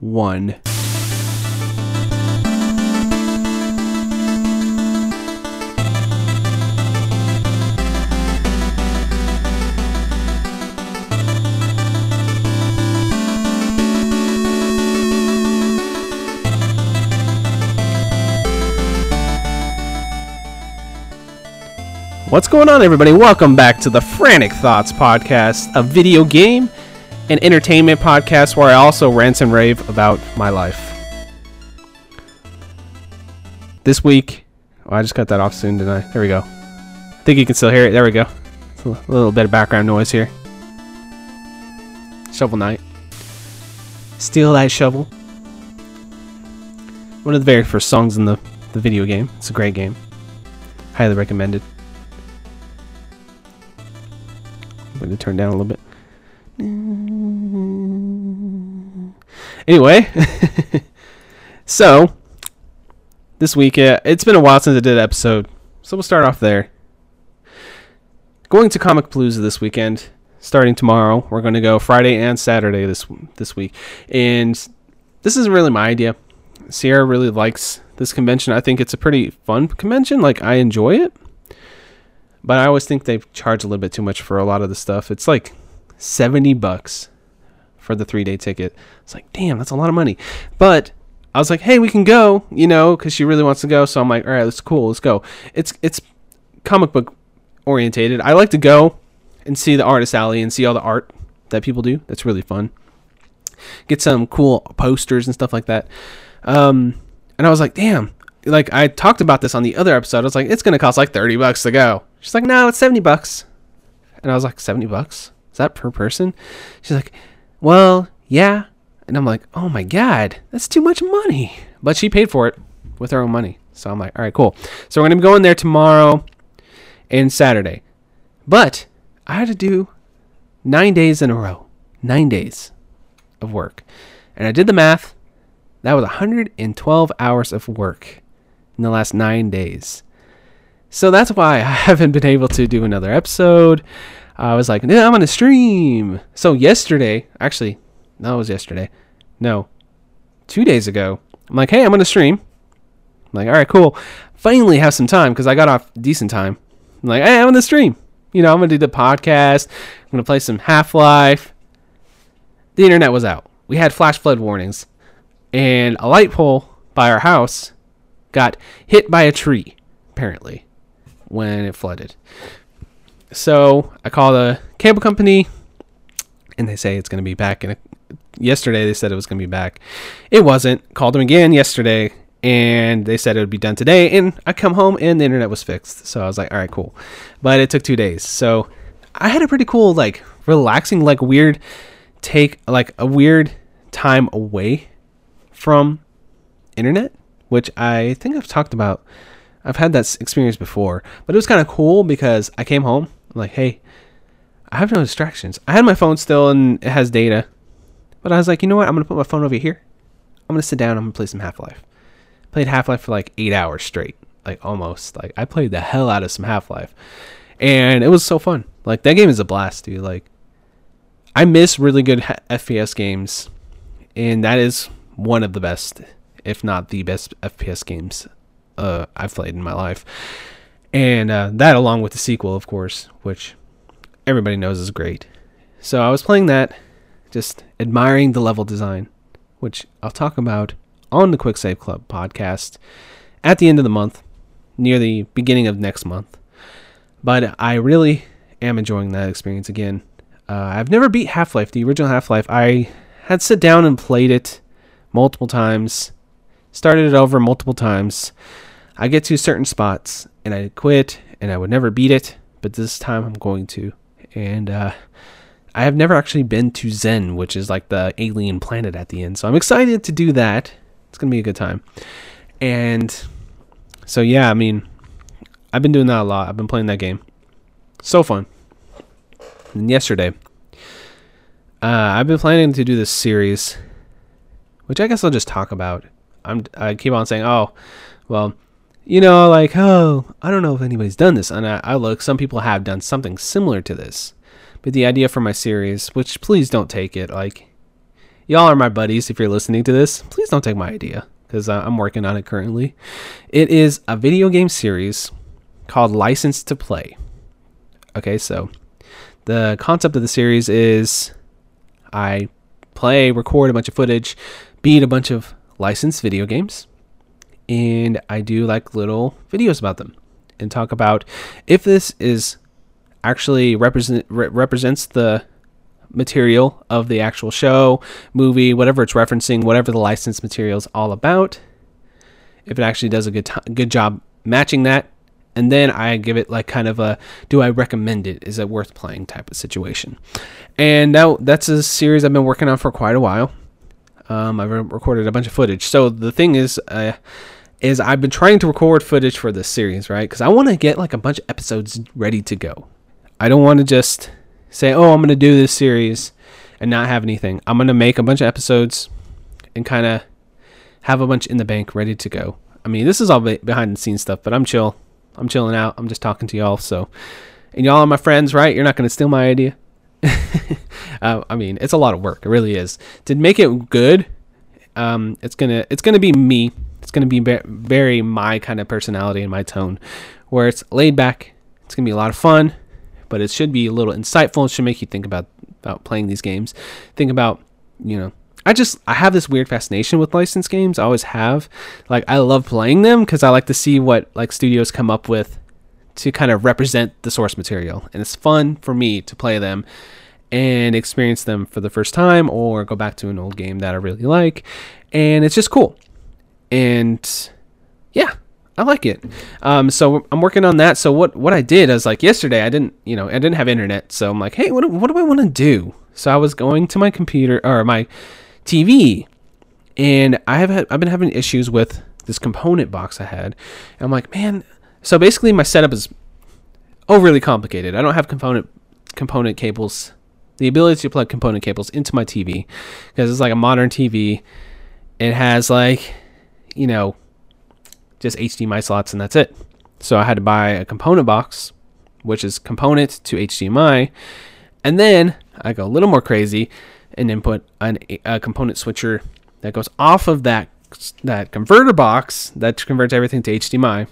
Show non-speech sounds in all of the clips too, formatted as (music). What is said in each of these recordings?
one. What's going on, everybody? Welcome back to the Frantic Thoughts podcast, a video game and entertainment podcast where I also rant and rave about my life. This week, oh, I just cut that off soon, didn't I? There we go. I think you can still hear it. There we go. It's a little bit of background noise here. Shovel Knight. Steel Thy Shovel. One of the very first songs in the, the video game. It's a great game. Highly recommended. I'm going to turn down a little bit. (laughs) Anyway, (laughs) so this week uh, it's been a while since I did an episode, so we'll start off there. Going to Comicpalooza this weekend, starting tomorrow. We're going to go Friday and Saturday this this week, and this isn't really my idea. Sierra really likes this convention. I think it's a pretty fun convention. Like I enjoy it. But I always think they charge a little bit too much for a lot of the stuff. It's like 70 bucks for the three day ticket. It's like, damn, that's a lot of money. But I was like, hey, we can go, you know, because she really wants to go. So I'm like, all right, that's cool. Let's go. It's it's comic book orientated. I like to go and see the artist alley and see all the art that people do. That's really fun. Get some cool posters and stuff like that. Um, and I was like, damn, like I talked about this on the other episode. I was like, it's gonna cost like thirty bucks to go. She's like, no, it's seventy bucks. And I was like, seventy bucks? Is that per person? She's like, well, yeah. And I'm like, oh my god, that's too much money. But she paid for it with her own money. So I'm like, all right, cool. So we're gonna be going there tomorrow and Saturday. But I had to do nine days in a row. Nine days of work. And I did the math. That was 112 hours of work in the last nine days. So that's why I (laughs) haven't been able to do another episode. I was like, no, I'm on a stream. So yesterday, actually, it was yesterday. No, two days ago. I'm like, hey, I'm on a stream. I'm like, all right, cool. Finally have some time because I got off decent time. I'm like, hey, I'm on the stream. You know, I'm gonna do the podcast. I'm gonna play some Half Life. The internet was out. We had flash flood warnings, and a light pole by our house got hit by a tree, apparently, when it flooded. So I call the cable company, and they say it's going to be back. In a, yesterday they said it was going to be back. It wasn't. Called them again yesterday, and they said it would be done today. And I come home, and the internet was fixed. So I was like, all right, cool. But it took two days. So I had a pretty cool, like, relaxing, like, weird take, like, a weird time away from internet which I think I've talked about. I've had that experience before, but it was kind of cool because I came home I'm like, hey, I have no distractions. I had my phone still and it has data, but I was like, you know what? I'm gonna put my phone over here. I'm gonna sit down. I'm gonna play some Half Life. Played Half Life for like eight hours straight, like almost. Like I played the hell out of some Half Life, and it was so fun. Like that game is a blast, dude. Like I miss really good FPS games, and that is one of the best if not the best FPS games uh, I've played in my life. And uh, that, along with the sequel, of course, which everybody knows is great. So I was playing that, just admiring the level design, which I'll talk about on the Quick Save Club podcast at the end of the month, near the beginning of next month. But I really am enjoying that experience again. Uh, I've never beat Half Life, the original Half Life. I had sit down and played it multiple times started it over multiple times. I get to certain spots and I quit and I would never beat it, but this time I'm going to. And uh, I have never actually been to Xen, which is like the alien planet at the end. So I'm excited to do that. It's going to be a good time. And so, yeah, I mean, I've been doing that a lot. I've been playing that game. So fun. And yesterday, uh, I've been planning to do this series, which I guess I'll just talk about I'm I keep on saying, oh, well, you know, like oh, I don't know if anybody's done this, and I, I look, some people have done something similar to this, but the idea for my series, which please don't take it like. y'all are my buddies. If you're listening to this, please don't take my idea because uh, I'm working on it currently. It is a video game series called License to Play. Okay, so the concept of the series is I play, record a bunch of footage, beat a bunch of licensed video games, and I do like little videos about them and talk about if this is actually represent re- represents the material of the actual show, movie, whatever it's referencing, whatever the licensed material is all about. If it actually does a good t- good job matching that, and then I give it like kind of a do I recommend it? Is it worth playing type of situation. And now that's a series I've been working on for quite a while. Um, I've recorded a bunch of footage. So the thing is, uh, is I've been trying to record footage for this series, right? Because I want to get like a bunch of episodes ready to go. I don't want to just say, oh, I'm going to do this series and not have anything. I'm going to make a bunch of episodes and kind of have a bunch in the bank ready to go. I mean, this is all behind the scenes stuff, but I'm chill. I'm chilling out. I'm just talking to y'all. So, and y'all are my friends, right? You're not going to steal my idea. (laughs) uh, I mean, it's a lot of work. It really is. To make it good, um, it's gonna it's gonna be me. It's gonna be very my kind of personality and my tone, where it's laid back. It's gonna be a lot of fun but it should be a little insightful. It should make you think about about playing these games. Think about, you know, I just I have this weird fascination with licensed games. I always have. Like I love playing them because I like to see what like studios come up with to kind of represent the source material, and it's fun for me to play them and experience them for the first time or go back to an old game that I really like, and it's just cool. And yeah, I like it. Um, so I'm working on that. So what what I did is like yesterday I didn't you know I didn't have internet, so I'm like, hey, what what do I want to do? So I was going to my computer or my TV, and I have had, I've been having issues with this component box I had. And I'm like, man. So basically, my setup is overly complicated. I don't have component component cables, the ability to plug component cables into my TV because it's like a modern TV. It has like, you know, just HDMI slots, and that's it. So I had to buy a component box, which is component to HDMI, and then I go a little more crazy and input an, a component switcher that goes off of that that converter box that converts everything to HDMI,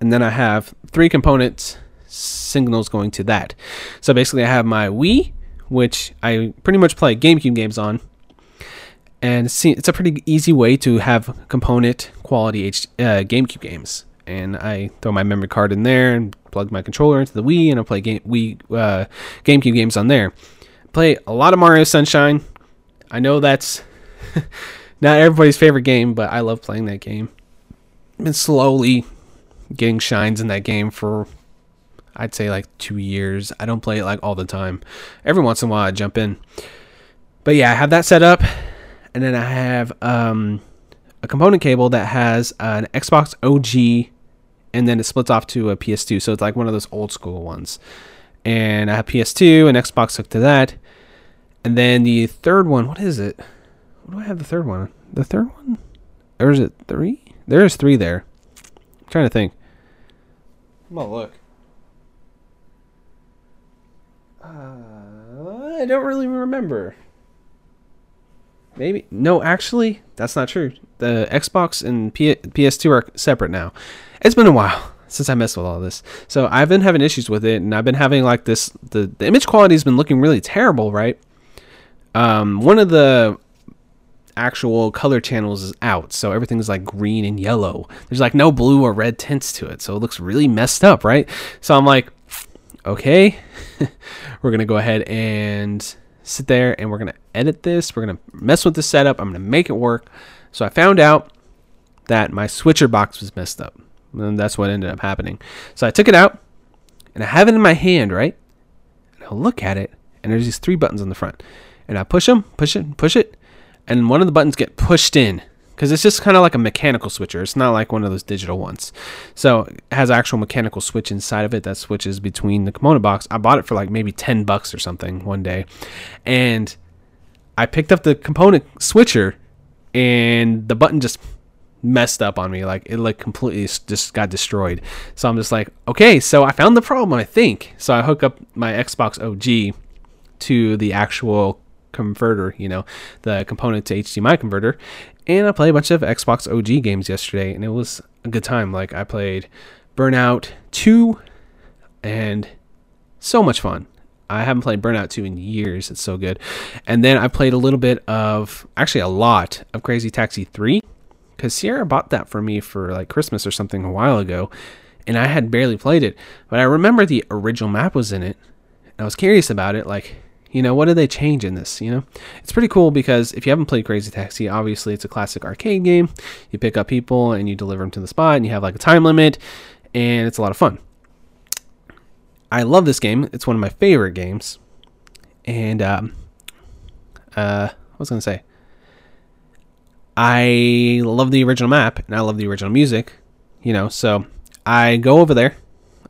and then I have three components signals going to that. So basically, I have my Wii, which I pretty much play GameCube games on, and it's a pretty easy way to have component quality H- uh, GameCube games. And I throw my memory card in there and plug my controller into the Wii, and I play game Wii uh, GameCube games on there. Play a lot of Mario Sunshine. I know that's (laughs) not everybody's favorite game, but I love playing that game. I've been slowly getting shines in that game for I'd say like two years. I don't play it like all the time. Every once in a while I jump in. But yeah, I have that set up and then I have um, a component cable that has an Xbox OG, and then it splits off to a PS2. So it's like one of those old school ones. And I have PS2 and Xbox hooked to that. And then the third one, what is it? What do I have the third one? The third one? Or is it three? There is three there. I'm trying to think. I'm gonna look. Uh, I don't really remember. Maybe no, actually, that's not true. The Xbox and P- PS2 are separate now. It's been a while (laughs) since I messed with all this, so I've been having issues with it, and I've been having like this. The, the image quality has been looking really terrible, right? Um, one of the actual color channels is out, so everything's like green and yellow. There's like no blue or red tints to it, so it looks really messed up, right? So I'm like, okay, (laughs) we're gonna go ahead and sit there and we're going to edit this. We're going to mess with the setup. I'm going to make it work. So I found out that my switcher box was messed up. And that's what ended up happening. So I took it out and I have it in my hand, right? And I look at it and there's these three buttons on the front. And I push them, push it, push it, and one of the buttons get pushed in because it's just kind of like a mechanical switcher. It's not like one of those digital ones. So it has actual mechanical switch inside of it that switches between the component box. I bought it for like maybe 10 bucks or something one day. And I picked up the component switcher and the button just messed up on me. Like it like completely just got destroyed. So I'm just like, okay, so I found the problem, I think. So I hook up my Xbox OG to the actual converter, you know, the component to HDMI converter. And I played a bunch of Xbox OG games yesterday, and it was a good time. Like I played Burnout 2, and so much fun. I haven't played Burnout 2 in years. It's so good. And then I played a little bit of, actually a lot of Crazy Taxi 3 because Sierra bought that for me for like Christmas or something a while ago, and I had barely played it. But I remember the original map was in it. And I was curious about it, like, you know, what do they change in this? You know, it's pretty cool because if you haven't played Crazy Taxi, obviously it's a classic arcade game. You pick up people and you deliver them to the spot, and you have like a time limit, and it's a lot of fun. I love this game. It's one of my favorite games. And um, uh, was gonna say? I love the original map and I love the original music, you know, so I go over there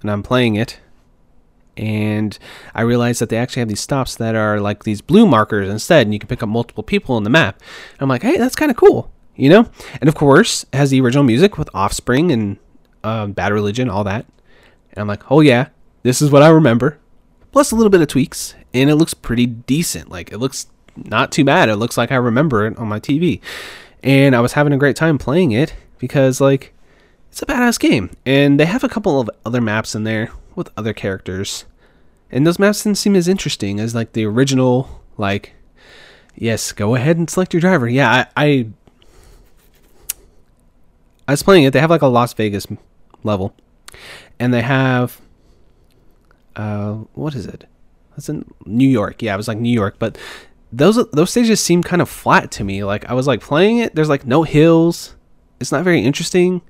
and I'm playing it and I realize that they actually have these stops that are like these blue markers instead and you can pick up multiple people in the map. And I'm like, hey, that's kind of cool, you know? And of course, it has the original music with Offspring and uh, Bad Religion, all that. And I'm like, oh yeah, this is what I remember. Plus a little bit of tweaks and it looks pretty decent. Like it looks not too bad. It looks like I remember it on my TV and I was having a great time playing it because like it's a badass game, and they have a couple of other maps in there with other characters, and those maps didn't seem as interesting as like the original. Like, yes, go ahead and select your driver. Yeah, I, I, I was playing it. They have like a Las Vegas level, and they have, uh, what is it? That's in New York. Yeah, it was like New York, but those those stages seem kind of flat to me. Like I was like playing it, there's like no hills. It's not very interesting.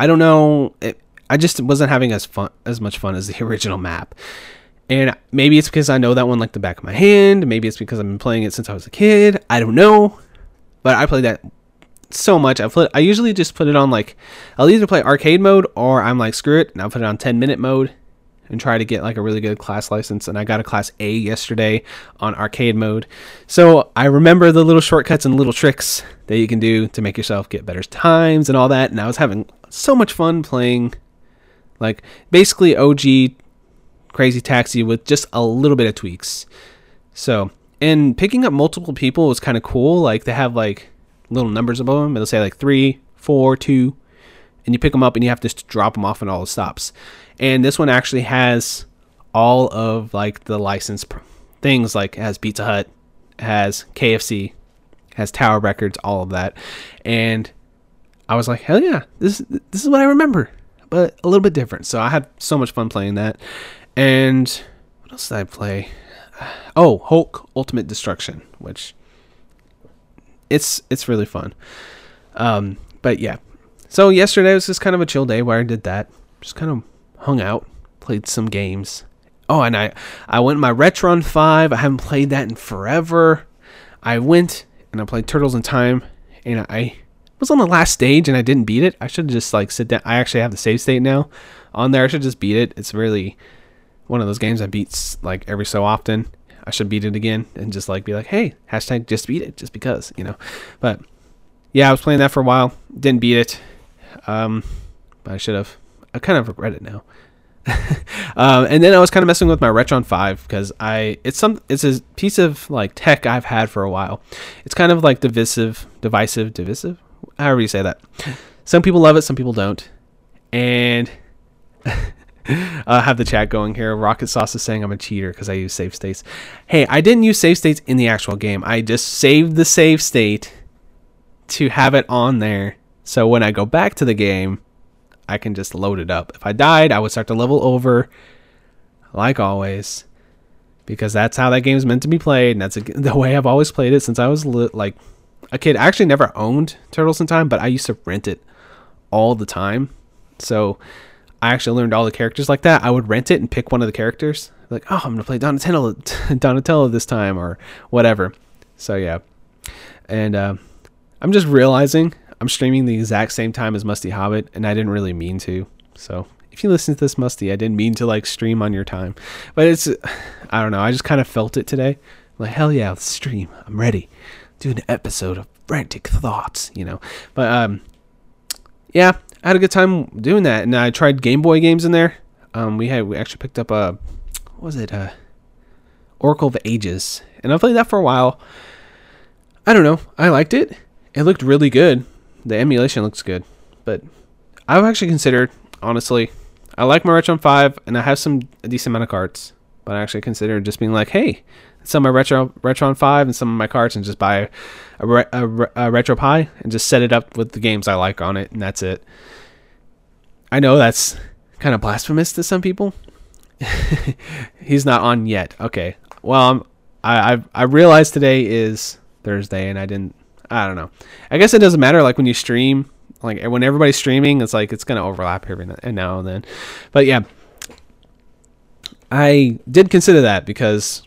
I don't know. It, I just wasn't having as fun as much fun as the (laughs) original map. And maybe it's because I know that one like the back of my hand. Maybe it's because I've been playing it since I was a kid. I don't know. But I played that so much. I put I usually just put it on like I'll either play arcade mode or I'm like screw it and I'll put it on 10 minute mode and try to get like a really good class license. And I got a class A yesterday on arcade mode. So I remember the little shortcuts and little tricks that you can do to make yourself get better times and all that. And I was having so much fun playing like basically OG Crazy Taxi with just a little bit of tweaks. So, and picking up multiple people was kind of cool. Like they have like little numbers above them. It'll say like three, four, two, and you pick them up and you have to drop them off in all the stops. And this one actually has all of like the license pr- things like has Pizza Hut, has KFC, has Tower Records, all of that. And I was like, hell yeah, this this is what I remember, but a little bit different. So I had so much fun playing that. And what else did I play? Oh, Hulk Ultimate Destruction, which it's it's really fun. Um, but yeah, so yesterday was just kind of a chill day where I did that. Just kind of hung out, played some games. Oh, and I I went my Retron 5. I haven't played that in forever. I went and I played Turtles in Time and I was on the last stage and I didn't beat it. I should just like sit down. I actually have the save state now on there. I should just beat it. It's really one of those games I beats like every so often. I should beat it again and just like be like, hey, hashtag just beat it just because, you know. But yeah, I was playing that for a while. Didn't beat it. Um, but I should have. I kind of regret it now. (laughs) um, and then I was kind of messing with my Retron 5 because I it's some it's a piece of like tech I've had for a while. It's kind of like divisive, divisive, divisive. However you say that. Some people love it, some people don't. And (laughs) I have the chat going here. Rocket Sauce is saying I'm a cheater because I use save states. Hey, I didn't use save states in the actual game. I just saved the save state to have it on there so when I go back to the game, I can just load it up. If I died, I would start to level over, like always, because that's how that game is meant to be played, and that's (laughs) the way I've always played it since I was li- like a kid. I actually never owned Turtles in Time, but I used to rent it all the time. So I actually learned all the characters like that. I would rent it and pick one of the characters, like, oh, I'm gonna play Donatello, (laughs) Donatello this time, or whatever. So yeah, and uh, I'm just realizing I'm streaming the exact same time as Musty Hobbit, and I didn't really mean to. So if you listen to this, Musty, I didn't mean to like stream on your time, but it's (sighs) I don't know. I just kind of felt it today. Like hell yeah, stream. I'm ready. Do an episode of frantic thoughts, you know. But um, yeah, I had a good time doing that, and I tried Game Boy games in there. Um, we had we actually picked up a what was it? Uh, Oracle of Ages, and I played that for a while. I don't know. I liked it. It looked really good. The emulation looks good, but I've actually considered honestly. I like my Retron Five, and I have some decent amount of cards. But I actually considered just being like, hey, some of my retro Retron Five and some of my cards, and just buy a, a, a, a RetroPie and just set it up with the games I like on it, and that's it. I know that's kind of blasphemous to some people. (laughs) He's not on yet. Okay. Well, I'm, I I I realized today is Thursday, and I didn't. I don't know. I guess it doesn't matter. Like when you stream, like when everybody's streaming, it's like it's gonna overlap every now and then. But yeah, I did consider that because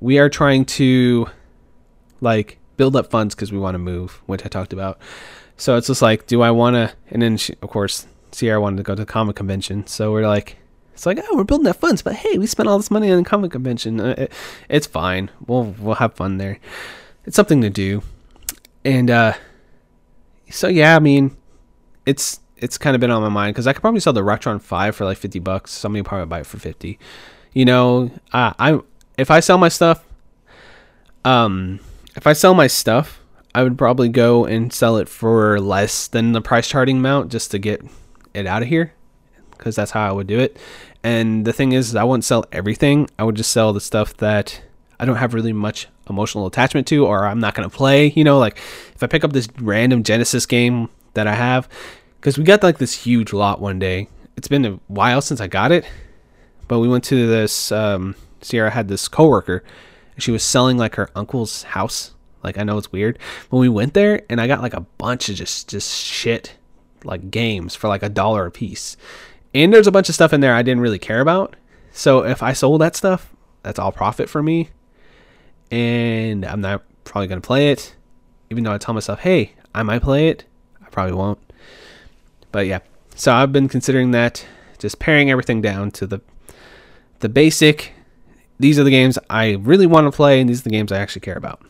we are trying to like build up funds because we want to move, which I talked about. So it's just like, do I want to? And then she, of course, Sierra wanted to go to the comic convention, so we're like, it's like, oh, we're building up funds, but hey, we spent all this money on the comic convention. Uh, it, it's fine. We'll we'll have fun there. It's something to do, and uh, so yeah, I mean, it's it's kind of been on my mind because I could probably sell the Retron Five for like fifty bucks. Somebody probably buy it for fifty. You know, uh, I if I sell my stuff, um, if I sell my stuff, I would probably go and sell it for less than the price charting amount just to get it out of here because that's how I would do it. And the thing is, I wouldn't sell everything. I would just sell the stuff that I don't have really much emotional attachment to or I'm not going to play. You know, like if I pick up this random Genesis game that I have, because we got like this huge lot one day. It's been a while since I got it, but we went to this. Um, Sierra had this coworker, she was selling like her uncle's house. Like I know it's weird, but we went there and I got like a bunch of just just shit like games for like a dollar a piece. And there's a bunch of stuff in there I didn't really care about. So if I sold that stuff, that's all profit for me. And I'm not probably going to play it. Even though I tell myself, hey, I might play it, I probably won't. But yeah, so I've been considering that, just paring everything down to the the basic. These are the games I really want to play, and these are the games I actually care about.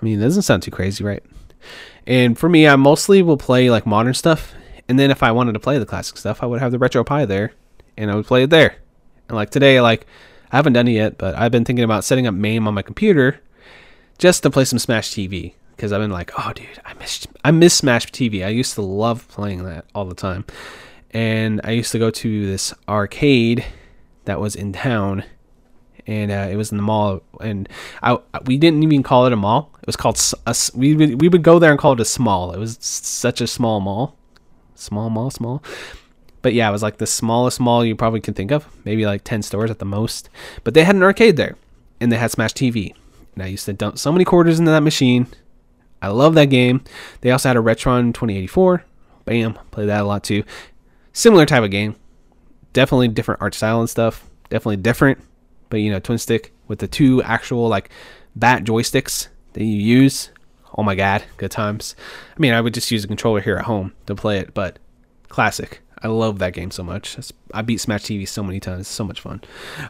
I mean, it doesn't sound too crazy, right? And for me, I mostly will play like modern stuff, and then if I wanted to play the classic stuff, I would have the RetroPie there, and I would play it there. And like today, like I haven't done it yet, but I've been thinking about setting up MAME on my computer just to play some Smash TV because I've been like, oh, dude, I miss I miss Smash TV. I used to love playing that all the time, and I used to go to this arcade that was in town, and uh, it was in the mall. And I we didn't even call it a mall. It was called a, we we would go there and call it a small. It was such a small mall, small mall, small. But yeah, it was like the smallest mall you probably can think of, maybe like ten stores at the most. But they had an arcade there, and they had Smash TV. And I used to dump so many quarters into that machine. I love that game. They also had a Robotron 2084. Bam, play that a lot too. Similar type of game. Definitely different art style and stuff. Definitely different. But you know, twin stick with the two actual like bat joysticks that you use. Oh my god, good times. I mean, I would just use a controller here at home to play it, but classic. I love that game so much. I beat Smash TV so many times. It's so much fun.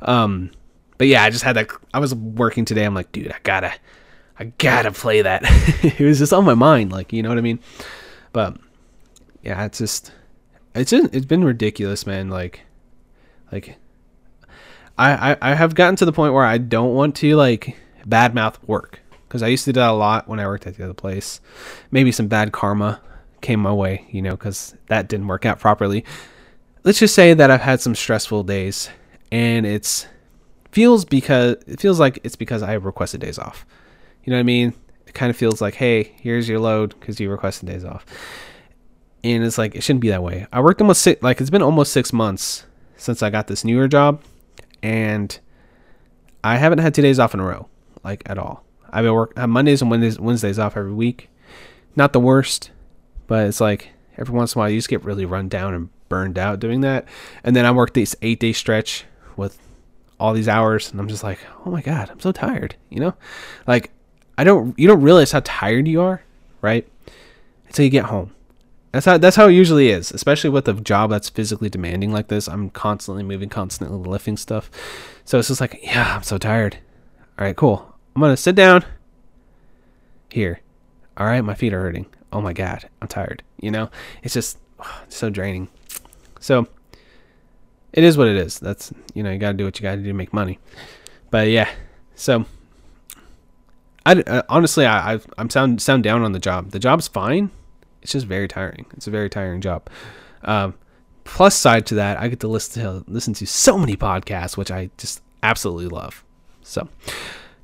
Um, but yeah, I just had that. I was working today. I'm like, dude, I gotta, I gotta play that. (laughs) it was just on my mind, like you know what I mean. But yeah, it's just it's it's been ridiculous, man. Like, like I, I have gotten to the point where I don't want to like badmouth work because I used to do that a lot when I worked at the other place. Maybe some bad karma came my way, you know, because that didn't work out properly. Let's just say that I've had some stressful days, and it's feels because it feels like it's because I requested days off. You know what I mean? It kind of feels like, hey, here's your load because you requested days off. And it's like it shouldn't be that way. I worked almost six, like it's been almost six months since I got this newer job, and I haven't had two days off in a row, like at all. I've been work have Mondays and Wednesdays, Wednesdays off every week. Not the worst, but it's like every once in a while you just get really run down and burned out doing that. And then I work this eight day stretch with all these hours and I'm just like, "Oh my god, I'm so tired." You know? Like I don't you don't realize how tired you are, right? Until you get home. That's how that's how it usually is, especially with a job that's physically demanding like this. I'm constantly moving, constantly lifting stuff. So it's just like, yeah, I'm so tired. All right, cool. I'm to sit down here. All right, my feet are hurting. Oh my god, I'm tired. You know? It's just oh, so draining. So it is what it is. That's you know you got to do what you got to do to make money. But yeah, So, I uh, honestly, I I'm sound sound down on the job. The job's fine. It's just very tiring. It's a very tiring job. Um, plus side to that, I get to listen to listen to so many podcasts, which I just absolutely love. So,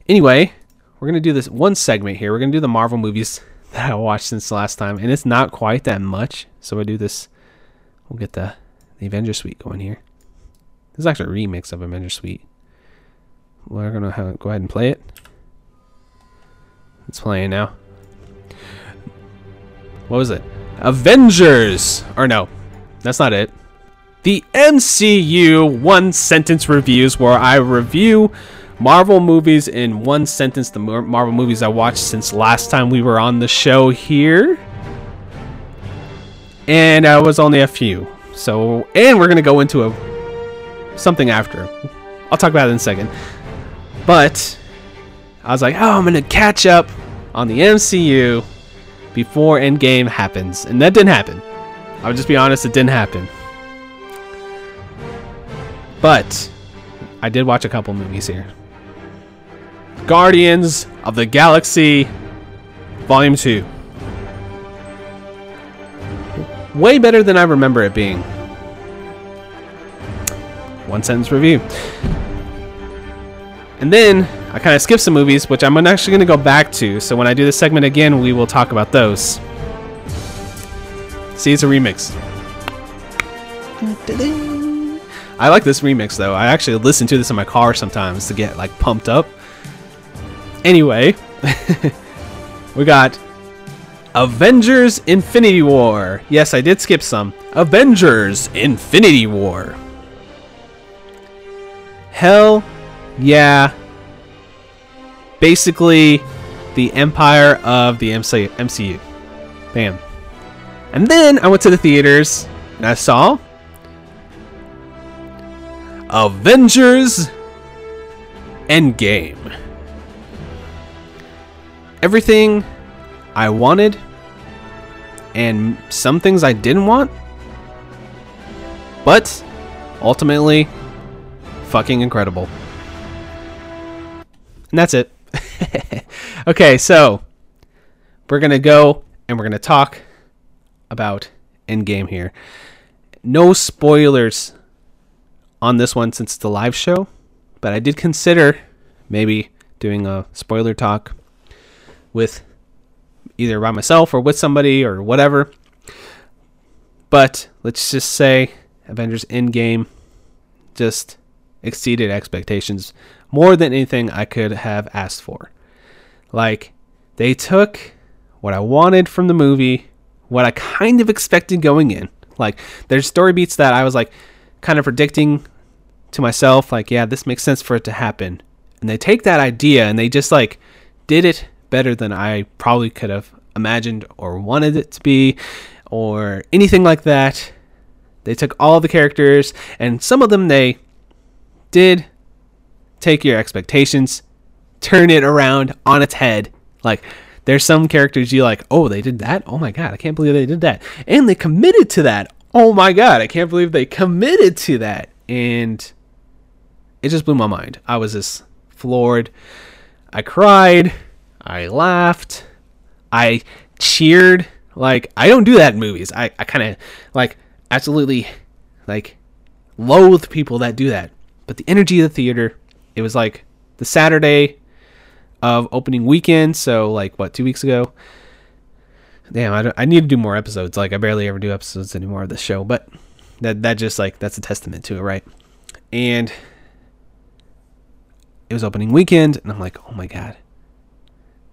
anyway, we're gonna do this one segment here. We're gonna do the Marvel movies (laughs) that I watched since the last time, and it's not quite that much. So I do this. We'll get the the Avenger Suite going here. This is actually a remix of Avenger Suite. We're gonna have, go ahead and play it. It's playing now. What was it? Avengers! Or no, that's not it. The MCU one sentence reviews where I review Marvel movies in one sentence, the Marvel movies I watched since last time we were on the show here. And I was only a few. So, and we're going to go into a something after. I'll talk about it in a second. But I was like, oh, I'm going to catch up on the MCU before Endgame happens. And that didn't happen. I'll just be honest, it didn't happen. But I did watch a couple movies here. Guardians of the Galaxy Volume 2. Way better than I remember it being. One sentence review. And then I kind of skipped some movies, which I'm actually going to go back to. So when I do this segment again, we will talk about those. See, it's a remix. I like this remix though. I actually listen to this in my car sometimes to get like pumped up. Anyway, (laughs) we got Avengers Infinity War. Yes, I did skip some. Avengers Infinity War. Hell yeah. Basically, the empire of the MCU. Bam. And then I went to the theaters and I saw Avengers Endgame everything I wanted and some things I didn't want. But ultimately, fucking incredible. And that's it. (laughs) okay, so we're going to go and we're going to talk about Endgame here. No spoilers on this one since it's a live show, but I did consider maybe doing a spoiler talk with either by myself or with somebody or whatever. But let's just say Avengers Endgame just exceeded expectations more than anything I could have asked for. Like, they took what I wanted from the movie, what I kind of expected going in. Like, there's story beats that I was like kind of predicting to myself, like, yeah, this makes sense for it to happen. And they take that idea and they just like did it better than I probably could have imagined or wanted it to be or anything like that. They took all the characters and some of them they did take your expectations, turn it around on its head. Like there's some characters you like, "Oh, they did that? Oh my god, I can't believe they did that." And they committed to that. Oh my god, I can't believe they committed to that. And it just blew my mind. I was just floored. I cried. I laughed. I cheered. Like I don't do that in movies. I, I kind of like absolutely like loathe people that do that. But the energy of the theater, it was like the Saturday of opening weekend. So like what two weeks ago. Damn, I, I need to do more episodes. Like I barely ever do episodes anymore of the show, but that that just like that's a testament to it, right? And it was opening weekend, and I'm like, oh my god,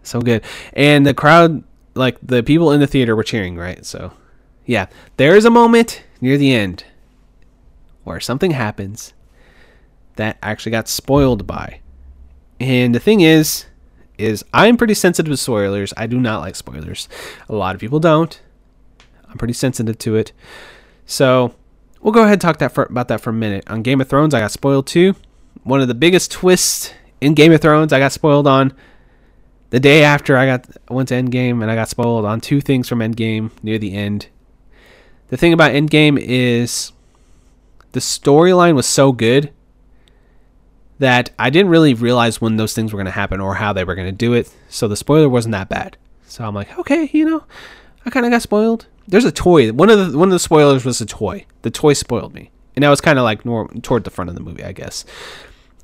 so good. And the crowd, like the people in the theater were cheering, right? So, yeah, there is a moment near the end where something happens that actually got spoiled by. And the thing is, is I'm pretty sensitive to spoilers. I do not like spoilers. A lot of people don't. I'm pretty sensitive to it. So we'll go ahead and talk that for, about that for a minute. On Game of Thrones, I got spoiled too. One of the biggest twists in Game of Thrones, I got spoiled on the day after I got went to Endgame and I got spoiled on two things from Endgame near the end. The thing about Endgame is the storyline was so good that I didn't really realize when those things were going to happen or how they were going to do it. So the spoiler wasn't that bad. So I'm like, okay, you know, I kind of got spoiled. There's a toy. One of the one of the spoilers was a toy. The toy spoiled me, and that was kind of like toward the front of the movie, I guess.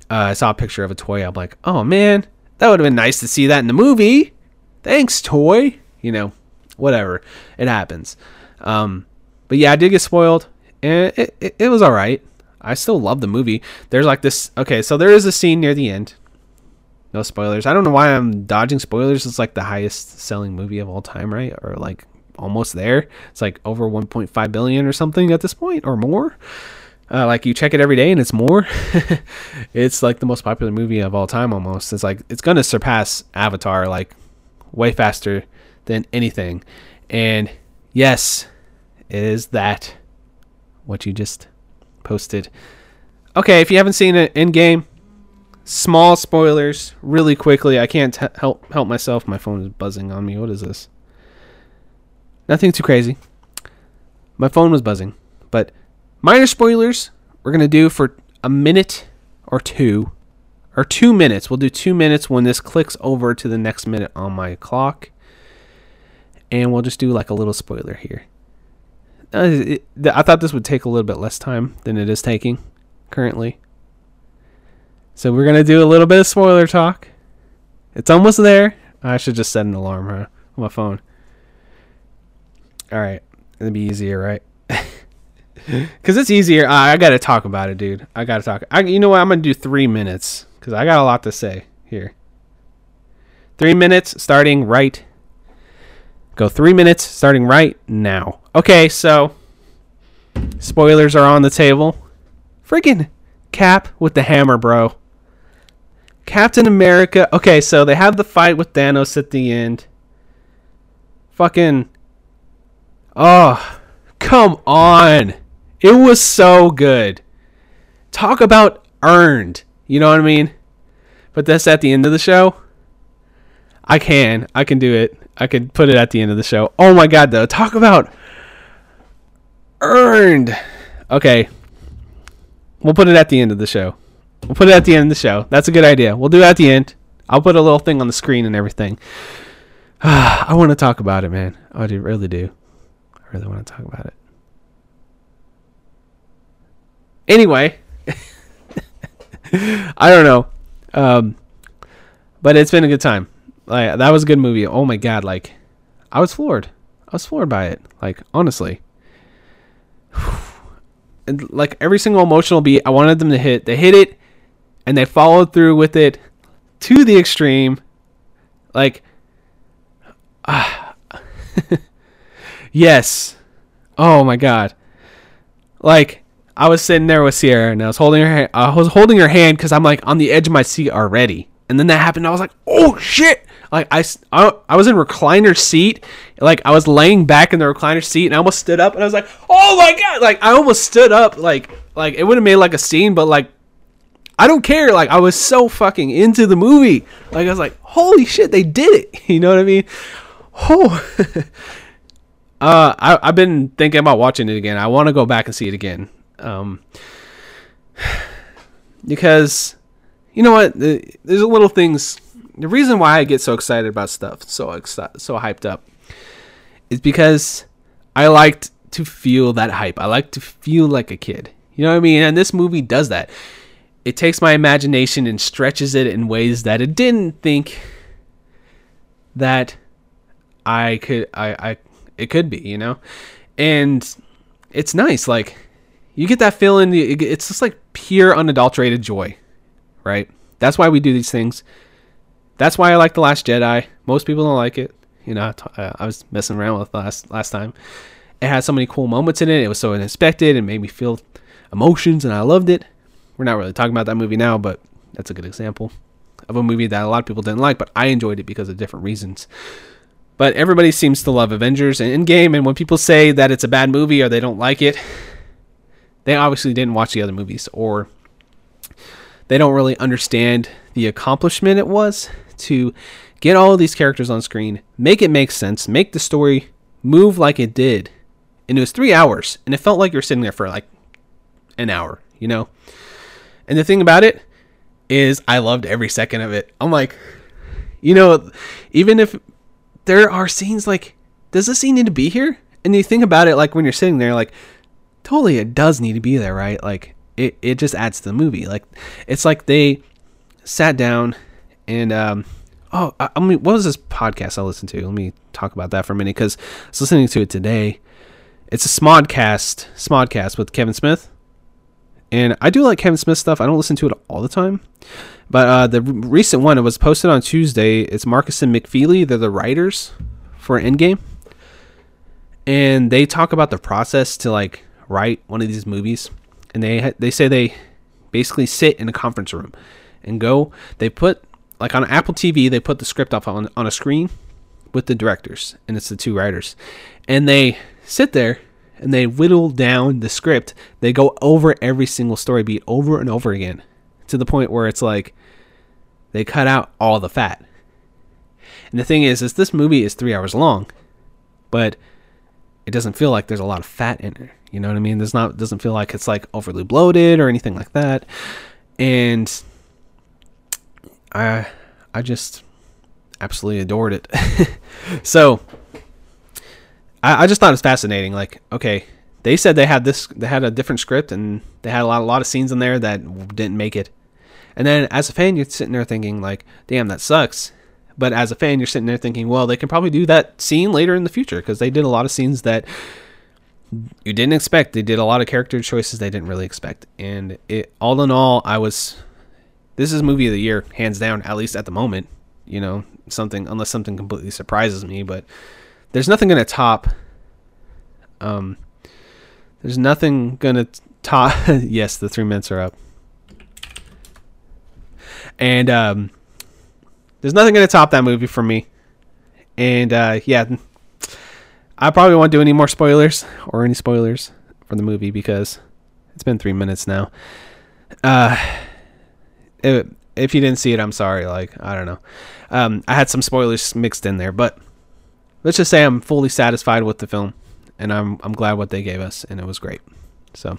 Uh, I saw a picture of a toy. I'm like, oh man, that would have been nice to see that in the movie. Thanks, toy. You know, whatever. It happens. Um, but yeah, I did get spoiled, and it, it, it was all right. I still love the movie. There's like this. Okay, so there is a scene near the end. No spoilers. I don't know why I'm dodging spoilers. It's like the highest selling movie of all time, right? Or like almost there. It's like over 1.5 billion or something at this point, or more. Uh, like you check it every day and it's more. (laughs) it's like the most popular movie of all time almost. It's like it's gonna surpass Avatar like way faster than anything. And yes, is that what you just posted? Okay, if you haven't seen it Endgame, small spoilers, really quickly. I can't t- help help myself. My phone is buzzing on me. What is this? Nothing too crazy. My phone was buzzing, but minor spoilers. We're gonna do for a minute or two, or two minutes. We'll do two minutes when this clicks over to the next minute on my clock, and we'll just do like a little spoiler here. Uh, it, I thought this would take a little bit less time than it is taking currently. So we're gonna do a little bit of spoiler talk. It's almost there. I should just set an alarm huh, on my phone. All right, it'll be easier, right? (laughs) Because it's easier. I, I got to talk about it, dude. I got to talk. I, you know what? I'm gonna do three minutes because I got a lot to say here. Three minutes starting right. Go three minutes starting right now. Okay, so spoilers are on the table. Freaking Cap with the hammer, bro. Captain America. Okay, so they have the fight with Thanos at the end. Fucking. Oh, come on. It was so good. Talk about earned. You know what I mean? But that's at the end of the show. I can. I can do it. I could put it at the end of the show. Oh my god, though. Talk about earned. Okay. We'll put it at the end of the show. We'll put it at the end of the show. That's a good idea. We'll do it at the end. I'll put a little thing on the screen and everything. (sighs) I want to talk about it, man. I really do. I really want to talk about it. Anyway, (laughs) I don't know, um, but it's been a good time. Like that was a good movie. Oh my god, like I was floored. I was floored by it. Like honestly, (sighs) and like every single emotional beat, I wanted them to hit. They hit it, and they followed through with it to the extreme. Like, ah, (sighs) yes. Oh my god. Like I was sitting there with Sierra and I was holding her. Hand, I was holding her hand because I'm like on the edge of my seat already. And then that happened. I was like, oh shit! Like I, I, I was in recliner seat. Like I was laying back in the recliner seat, and I almost stood up, and I was like, oh my god! Like I almost stood up. Like like it would have made like a scene, but like I don't care. Like I was so fucking into the movie. Like I was like, holy shit, they did it. (laughs) You know what I mean? Oh. (laughs) uh, I, I've been thinking about watching it again. I want to go back and see it again. Um, (sighs) because you know what? There's a little things. The reason why I get so excited about stuff, so exci- so hyped up, is because I liked to feel that hype. I like to feel like a kid. You know what I mean? And this movie does that. It takes my imagination and stretches it in ways that it didn't think that I could I I it could be, you know? And it's nice like you get that feeling. It's just like pure, unadulterated joy, right? That's why we do these things. That's why I like the Last Jedi. Most people don't like it. You know, uh, I was messing around with last last time. It had so many cool moments in it. It was so unexpected and made me feel emotions, and I loved it. We're not really talking about that movie now, but that's a good example of a movie that a lot of people didn't like, but I enjoyed it because of different reasons. But everybody seems to love Avengers and Endgame, and when people say that it's a bad movie or they don't like it, they obviously didn't watch the other movies or they don't really understand the accomplishment it was to get all of these characters on screen, make it make sense, make the story move like it did. And it was three hours, and it felt like you're sitting there for like an hour, you know? And the thing about it, is I loved every second of it. I'm like, you know, even if there are scenes like, does this scene need to be here? And you think about it, like when you're sitting there, like, totally, it does need to be there, right? Like, it, it just adds to the movie. Like, it's like they sat down and, um, oh, I, I mean, what was this podcast I listened to? Let me talk about that for a minute because I was listening to it today. It's a Smodcast, Smodcast with Kevin Smith. And I do like Kevin Smith stuff. I don't listen to it all the time. But uh, the recent one, it was posted on Tuesday. It's Markus and McFeely. They're the writers for Endgame. And they talk about the process to like write one of these movies. And they they say they basically sit in a conference room and go. They put like on Apple TV, they put the script up on on a screen with the directors, and it's the two writers, and they sit there and they whittle down the script. They go over every single story beat over and over again to the point where it's like they cut out all the fat. And the thing is, is this movie is three hours long, but it doesn't feel like there's a lot of fat in it. You know what I mean? There's not doesn't feel like it's like overly bloated or anything like that. And I I just absolutely adored it. (laughs) so I, I just thought it was fascinating. Like, okay, they said they had this, they had a different script, and they had a lot, a lot of scenes in there that didn't make it. And then as a fan, you're sitting there thinking like, damn, that sucks. But as a fan, you're sitting there thinking, well, they can probably do that scene later in the future because they did a lot of scenes that you didn't expect. They did a lot of character choices they didn't really expect. And it, all in all, I was, this is movie of the year, hands down, at least at the moment. You know, something unless something completely surprises me, but there's nothing gonna top. Um, there's nothing gonna top. (laughs) yes, the three minutes are up, and um, there's nothing gonna top that movie for me. And uh, yeah, I probably won't do any more spoilers or any spoilers for the movie because it's been three minutes now. Uh, it, if you didn't see it, I'm sorry. Like I don't know. Um, I had some spoilers mixed in there, but let's just say I'm fully satisfied with the film, and I'm I'm glad what they gave us, and it was great. So,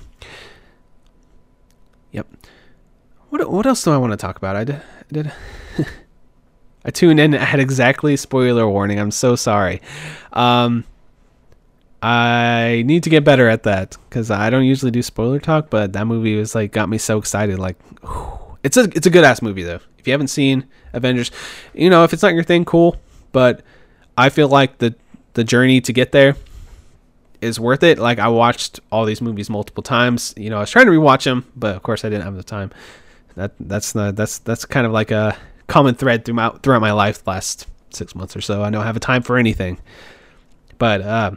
yep. What what else do I want to talk about? I did. I, did (laughs) I tuned in at exactly spoiler warning. I'm so sorry. Um, I need to get better at that because I don't usually do spoiler talk, but that movie was like got me so excited. Like, whew. It's a it's a good ass movie though. If you haven't seen Avengers, you know if it's not your thing, cool. But I feel like the the journey to get there is worth it. Like I watched all these movies multiple times. You know, I was trying to rewatch them, but of course I didn't have the time. That that's the that's that's kind of like a common thread throughout throughout my life last six months or so. I don't have a time for anything, but uh,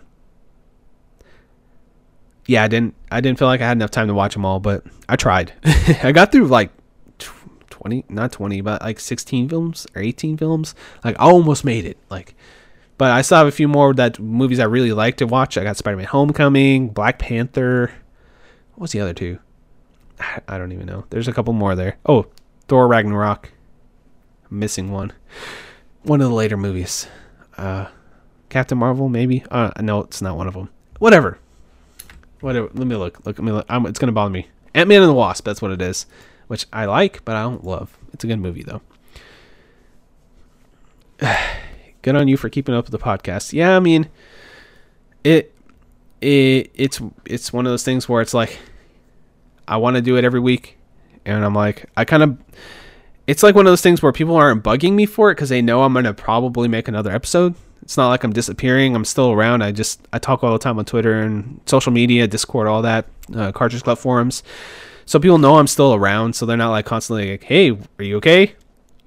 yeah, I didn't I didn't feel like I had enough time to watch them all, but I tried. (laughs) I got through like 20 not 20 but like 16 films or 18 films like i almost made it like but I still have a few more that movies I really like to watch. I got Spider Man Homecoming, Black Panther. What was the other two? I don't even know. There's a couple more there. Oh, Thor Ragnarok. I'm missing one. One of the later movies. Uh, Captain Marvel, maybe. Uh, no, it's not one of them. Whatever. Whatever. Let me look. Look. Let me look. I'm, it's gonna bother me. Ant Man and the Wasp. That's what it is. Which I like, but I don't love. It's a good movie though. (sighs) good on you for keeping up with the podcast. Yeah, I mean, it it it's it's one of those things where it's like I want to do it every week, and I'm like I kind of it's like one of those things where people aren't bugging me for it because they know I'm gonna probably make another episode. It's not like I'm disappearing. I'm still around. I just I talk all the time on Twitter and social media, Discord, all that, uh, Cartridge Club forums. So people know I'm still around. So they're not like constantly like, "Hey, are you okay?"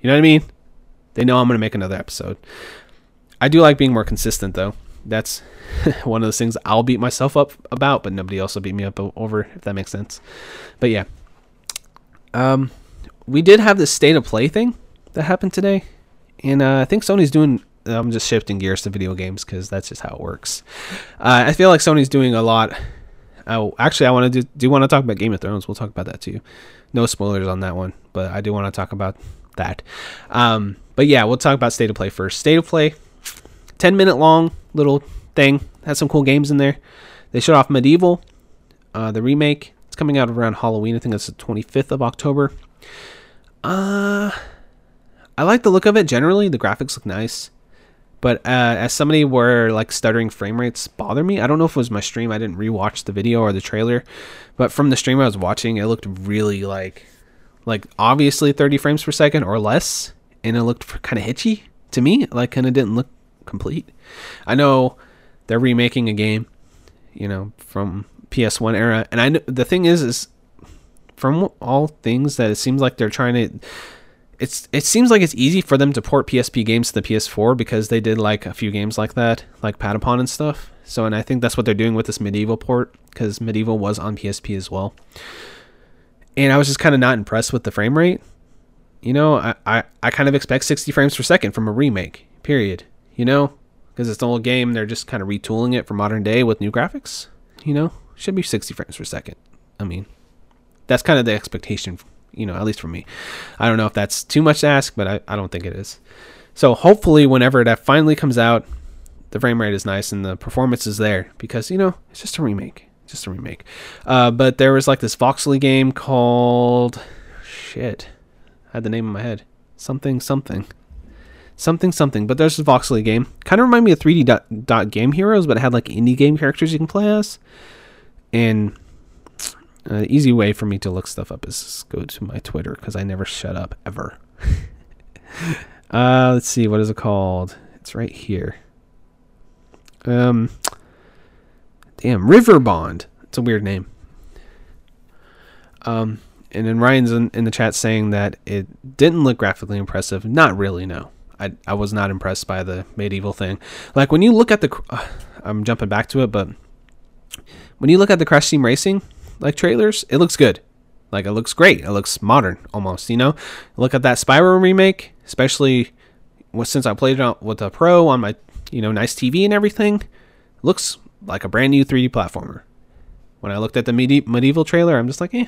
You know what I mean? They know I'm gonna make another episode. I do like being more consistent though. That's (laughs) one of those things I'll beat myself up about, but nobody else will beat me up over if that makes sense. But yeah. Um we did have this state of play thing that happened today. And uh, I think Sony's doing I'm just shifting gears to video games because that's just how it works. Uh, I feel like Sony's doing a lot. Actually, I want to do, do want to talk about Game of Thrones. We'll talk about that too. No spoilers on that one, but I do want to talk about that. Um, but yeah, we'll talk about state of play first. State of play 10 minute long little thing. Had some cool games in there. They showed off MediEvil, uh, the remake. It's coming out around Halloween. I think it's the 25th of October. Uh, I like the look of it generally. The graphics look nice. But uh, as somebody where like stuttering frame rates bother me, I don't know if it was my stream. I didn't rewatch the video or the trailer, but from the stream I was watching, it looked really like, like obviously 30 frames per second or less, and it looked kind of hitchy to me. Like kind of didn't look complete. I know they're remaking a game, you know, from PS1 era, and I know the thing is, is from all things that it seems like they're trying to it's it seems like it's easy for them to port PSP games to the PS4 because they did like a few games like that, like Patapon and stuff. So, and I think that's what they're doing with this MediEvil port because MediEvil was on PSP as well. And I was just kind of not impressed with the frame rate. You know, I, I, I kind of expect 60 frames per second from a remake, period. You know, because it's an old game, they're just kind of retooling it for modern day with new graphics. You know, should be 60 frames per second. I mean, that's kind of the expectation you know, at least for me. I don't know if that's too much to ask, but I, I don't think it is. So hopefully, whenever that finally comes out, the frame rate is nice and the performance is there because, you know, it's just a remake. Just a remake. Uh, but there was like this Voxely game called. Shit. I had the name in my head. Something, something. Something, something. But there's a Voxely game. Kind of remind me of 3D dot, dot Game Heroes, but it had like indie game characters you can play as. And uh, easy way for me to look stuff up is go to my Twitter because I never shut up ever. (laughs) uh, let's see, what is it called? It's right here. Um, damn, RiverBond. It's a weird name. Um, and then Ryan's in, in the chat saying that it didn't look graphically impressive. Not really, no. I, I was not impressed by the MediEvil thing. Like when you look at the, uh, I'm jumping back to it, but when you look at the Crash Team Racing, like trailers, it looks good. Like it looks great. It looks modern almost, you know? Look at that Spyro remake, especially since I played it with a pro on my, you know, nice TV and everything. Looks like a brand new 3D platformer. When I looked at the Medi- MediEvil trailer, I'm just like, eh.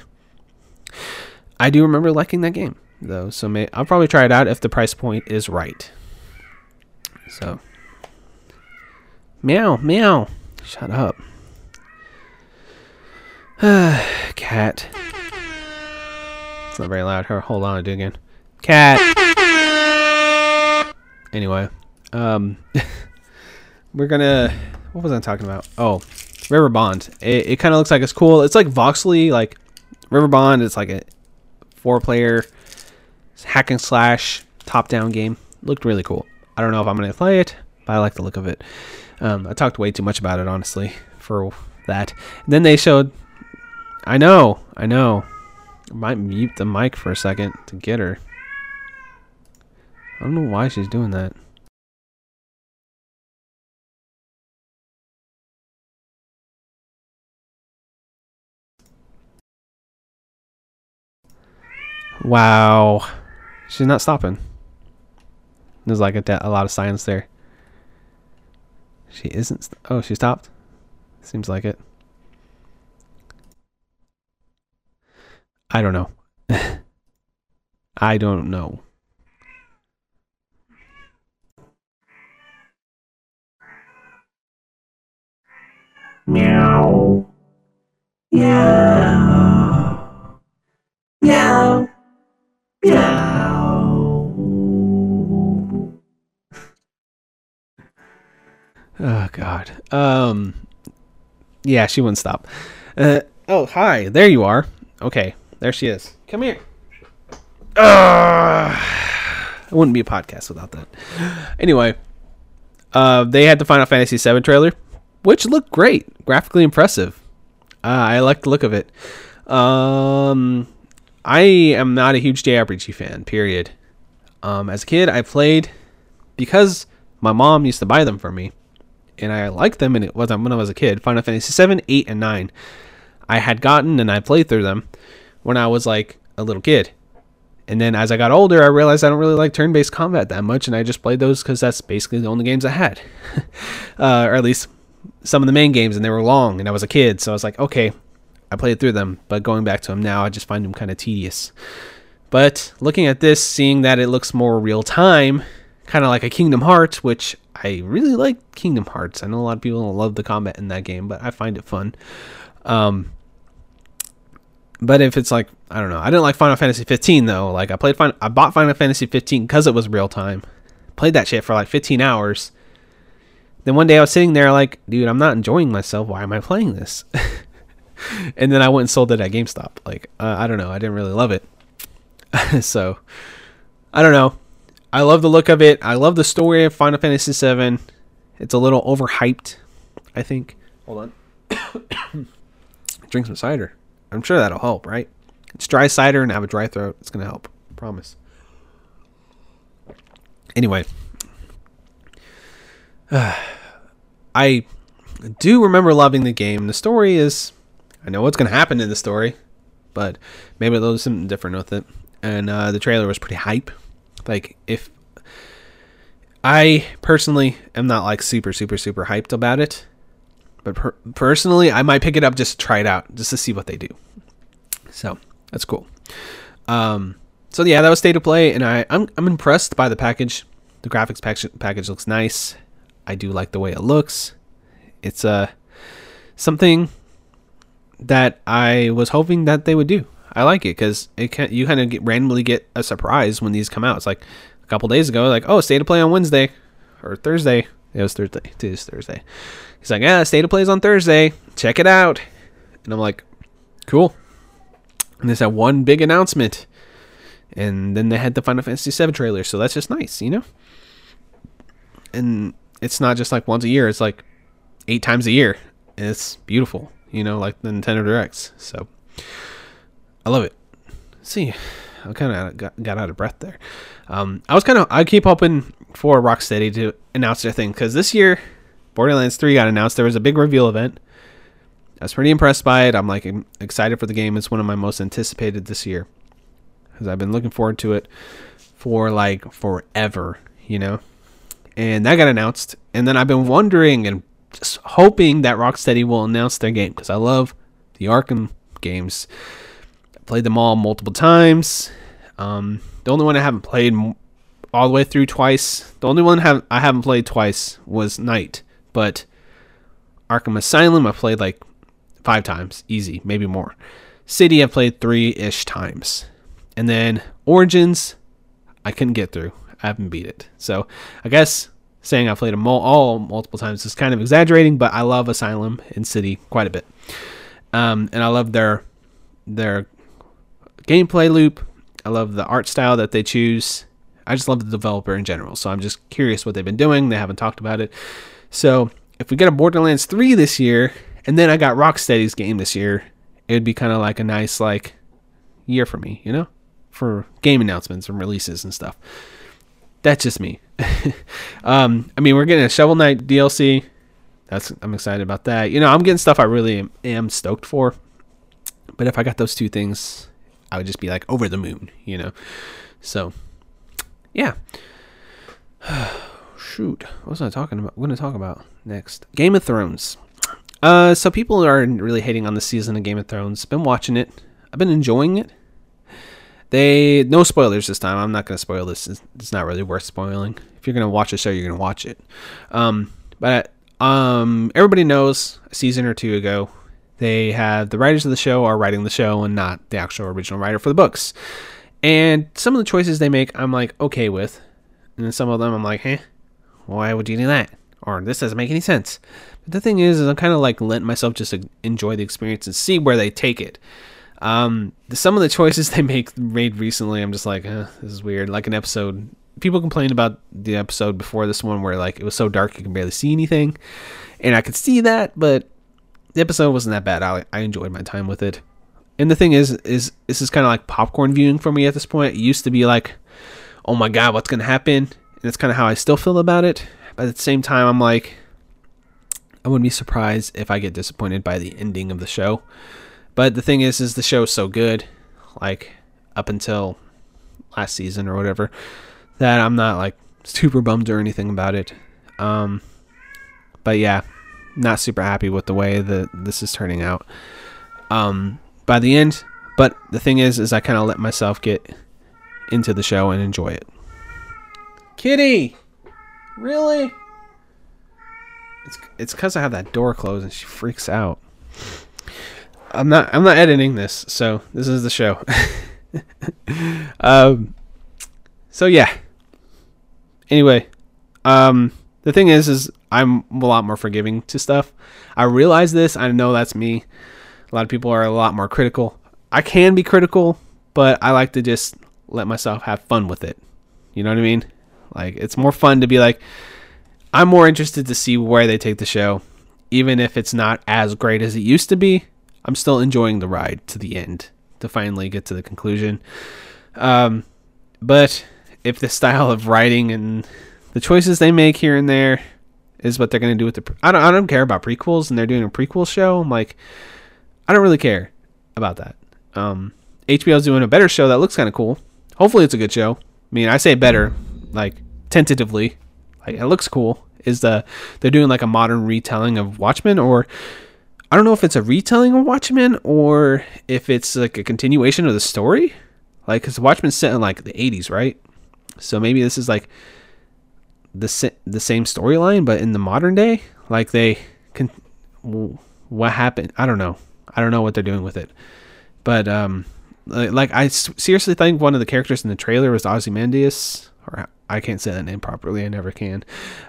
I do remember liking that game though, so may- I'll probably try it out if the price point is right. So, meow, meow. Shut up. (sighs) Cat. It's not very loud. Hold on, I'll do again. Cat. Anyway, um, (laughs) we're gonna. What was I talking about? Oh, RiverBond. It, it kind of looks like it's cool. It's like Voxely, like RiverBond. It's like a four-player hack and slash top-down game. Looked really cool. I don't know if I'm gonna play it, but I like the look of it. Um, I talked way too much about it, honestly, for that. And then they showed I know, I know. I might mute the mic for a second to get her. I don't know why she's doing that. Wow. She's not stopping. There's like a, a lot of silence there. She isn't. oh, she stopped? Seems like it. I don't know. I don't know. Meow. Meow. Meow. Meow. Oh God. Um. Yeah, she wouldn't stop. Uh, oh, hi. There you are. Okay. There she is. Come here. Uh, it wouldn't be a podcast without that. Anyway, uh, they had the Final Fantasy VII trailer, which looked great, graphically impressive. Uh, I like the look of it. Um, I am not a huge JRPG fan. Period. Um, as a kid, I played because my mom used to buy them for me, and I liked them. And it was when I was a kid. Final Fantasy seven, eight, and nine. I had gotten and I played through them when I was like a little kid. And then as I got older, I realized I don't really like turn based combat that much, and I just played those because that's basically the only games I had. (laughs) uh, or at least some of the main games, and they were long, and I was a kid, so I was like, okay, I played through them, but going back to them now, I just find them kind of tedious. But looking at this, seeing that it looks more real time, kind of like a Kingdom Hearts, which I really like Kingdom Hearts. I know a lot of people don't love the combat in that game, but I find it fun. Um, but if it's like I don't know. I didn't like Final Fantasy 15 though. Like I played Final, I bought Final Fantasy 15 because it was real time. Played that shit for like 15 hours. Then one day I was sitting there like, dude, I'm not enjoying myself. Why am I playing this? (laughs) and then I went and sold it at GameStop. Like uh, I don't know. I didn't really love it. (laughs) so I don't know. I love the look of it. I love the story of Final Fantasy 7. It's a little overhyped, I think. Hold on. (coughs) Drink some cider. I'm sure that'll help, right? It's dry cider and I have a dry throat. It's going to help. Promise. Anyway. (sighs) I do remember loving the game. The story is. I know what's going to happen in the story, but maybe they'll do something different with it. And uh, the trailer was pretty hype. Like, if. I personally am not like super, super, super hyped about it. But per- personally, I might pick it up just to try it out, just to see what they do. So that's cool. Um, so yeah, that was state of play, and I I'm I'm impressed by the package. The graphics package package looks nice. I do like the way it looks. It's uh something that I was hoping that they would do. I like it because it can you kind of get randomly get a surprise when these come out. It's like a couple days ago, like oh, state of play on Wednesday or Thursday. It was Thursday. It is Thursday. He's like, yeah, state of plays on Thursday. Check it out. And I'm like, cool. And there's that one big announcement. And then they had the Final Fantasy VII trailer. So that's just nice, you know? And it's not just like once a year, it's like eight times a year. And it's beautiful, you know, like the Nintendo Directs. So I love it. See, I kind of got, got out of breath there. Um, I was kind of, I keep hoping for Rocksteady to announce their thing because this year, Borderlands 3 got announced. There was a big reveal event. I was pretty impressed by it. I'm like excited for the game. It's one of my most anticipated this year because I've been looking forward to it for like forever, you know. And that got announced, and then I've been wondering and just hoping that Rocksteady will announce their game because I love the Arkham games. I played them all multiple times. Um, the only one I haven't played all the way through twice. The only one have, I haven't played twice was Knight, but Arkham Asylum I played like five times, easy, maybe more. City I played three ish times, and then Origins I couldn't get through. I haven't beat it, so I guess saying I played them all, all multiple times is kind of exaggerating. But I love Asylum and City quite a bit, um, and I love their their gameplay loop. I love the art style that they choose. I just love the developer in general. So I'm just curious what they've been doing. They haven't talked about it. So if we get a Borderlands 3 this year, and then I got Rocksteady's game this year, it would be kind of like a nice like year for me, you know, for game announcements and releases and stuff. That's just me. (laughs) um, I mean, we're getting a Shovel Knight DLC. That's I'm excited about that. You know, I'm getting stuff I really am, am stoked for. But if I got those two things, I would just be like over the moon, you know. So yeah. (sighs) Shoot, what was I talking about? What going to talk about next? Game of Thrones. Uh, so people are really hating on the season of Game of Thrones. Been watching it. I've been enjoying it. They no spoilers this time. I'm not going to spoil this. It's, not really worth spoiling. If you're going to watch the show, you're going to watch it. Um, but um, everybody knows a season or two ago, they have the writers of the show are writing the show and not the actual original writer for the books. And some of the choices they make, I'm like okay with, and then some of them I'm like, hey, why would you do that? Or this doesn't make any sense. But the thing is, is I'm kind of like letting myself just enjoy the experience and see where they take it. Um, some of the (laughs) choices they make made recently, I'm just like, eh, this is weird. Like an episode, people complained about the episode before this one where like it was so dark you can barely see anything, and I could see that, but the episode wasn't that bad. I, I enjoyed my time with it. And the thing is, is this is kind of like popcorn viewing for me at this point. It used to be like, oh my god, what's gonna happen? And that's kind of how I still feel about it. But at the same time, I'm like, I wouldn't be surprised if I get disappointed by the ending of the show. But the thing is, is the show is so good, like up until last season or whatever, that I'm not like super bummed or anything about it. Um, but yeah, not super happy with the way that this is turning out. Um, by the end. But the thing is, is I kind of let myself get into the show and enjoy it. Kitty, really? It's it's because I have that door closed and she freaks out. I'm not I'm not editing this, so this is the show. (laughs) um so yeah. Anyway, um the thing is is I'm a lot more forgiving to stuff. I realize this, I know that's me. A lot of people are a lot more critical. I can be critical, but I like to just let myself have fun with it. You know what I mean? Like it's more fun to be like I'm more interested to see where they take the show even if it's not as great as it used to be, I'm still enjoying the ride to the end to finally get to the conclusion. Um, but if the style of writing and the choices they make here and there is what they're going to do with the, pre- I don't, I don't care about prequels and they're doing a prequel show. I'm like, I don't really care about that. Um, HBO's doing a better show that looks kind of cool. Hopefully, it's a good show. I mean, I say better, like tentatively. Like it looks cool is the they're doing like a modern retelling of Watchmen or I don't know if it's a retelling of Watchmen or if it's like a continuation of the story. Like cuz Watchmen's set in like the 80s, right? So maybe this is like the the same storyline but in the modern day. Like they can what happened? I don't know. I don't know what they're doing with it. But um like I seriously think one of the characters in the trailer was Ozymandias or I can't say that name properly. I never can.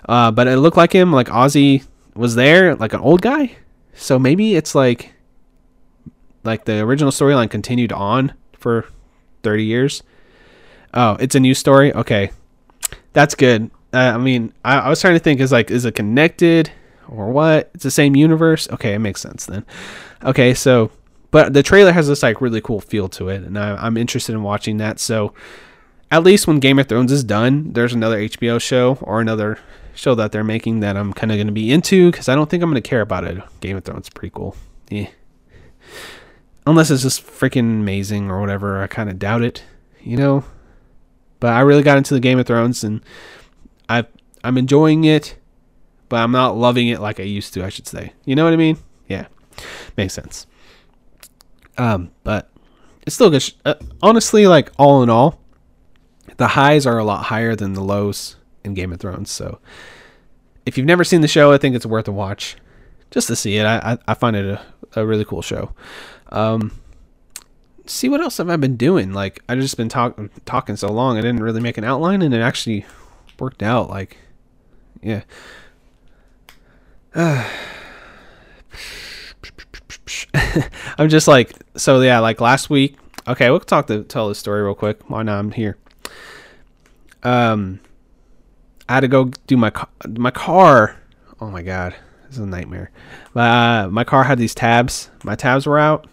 Uh, but it looked like him. Like Ozzy was there, like an old guy. So maybe it's like, like the original storyline continued on for thirty years. Oh, it's a new story. Okay, that's good. Uh, I mean, I, I was trying to think is like, is it connected or what? It's the same universe. Okay, it makes sense then. Okay, so but the trailer has this like really cool feel to it, and I, I'm interested in watching that. So at least when Game of Thrones is done, there's another HBO show or another show that they're making that I'm kind of going to be into because I don't think I'm going to care about it. Game of Thrones prequel. Yeah. Unless it's just freaking amazing or whatever. I kind of doubt it, you know? But I really got into the Game of Thrones and I I'm enjoying it, but I'm not loving it like I used to, I should say. You know what I mean? Yeah. Makes sense. Um, but it's still good. Sh- uh, honestly, like all in all, the highs are a lot higher than the lows in Game of Thrones. So if you've never seen the show, I think it's worth a watch just to see it. I, I, I find it a, a really cool show. Um, see what else have I been doing? Like I just been talking talking so long, I didn't really make an outline, and it actually worked out. Like, yeah. (sighs) I'm just like so yeah. Like last week. Okay, we'll talk to tell the story real quick. Why not? I'm here um, I had to go do my my car. Oh my god, this is a nightmare. Uh, my car had these tabs. My tabs were out,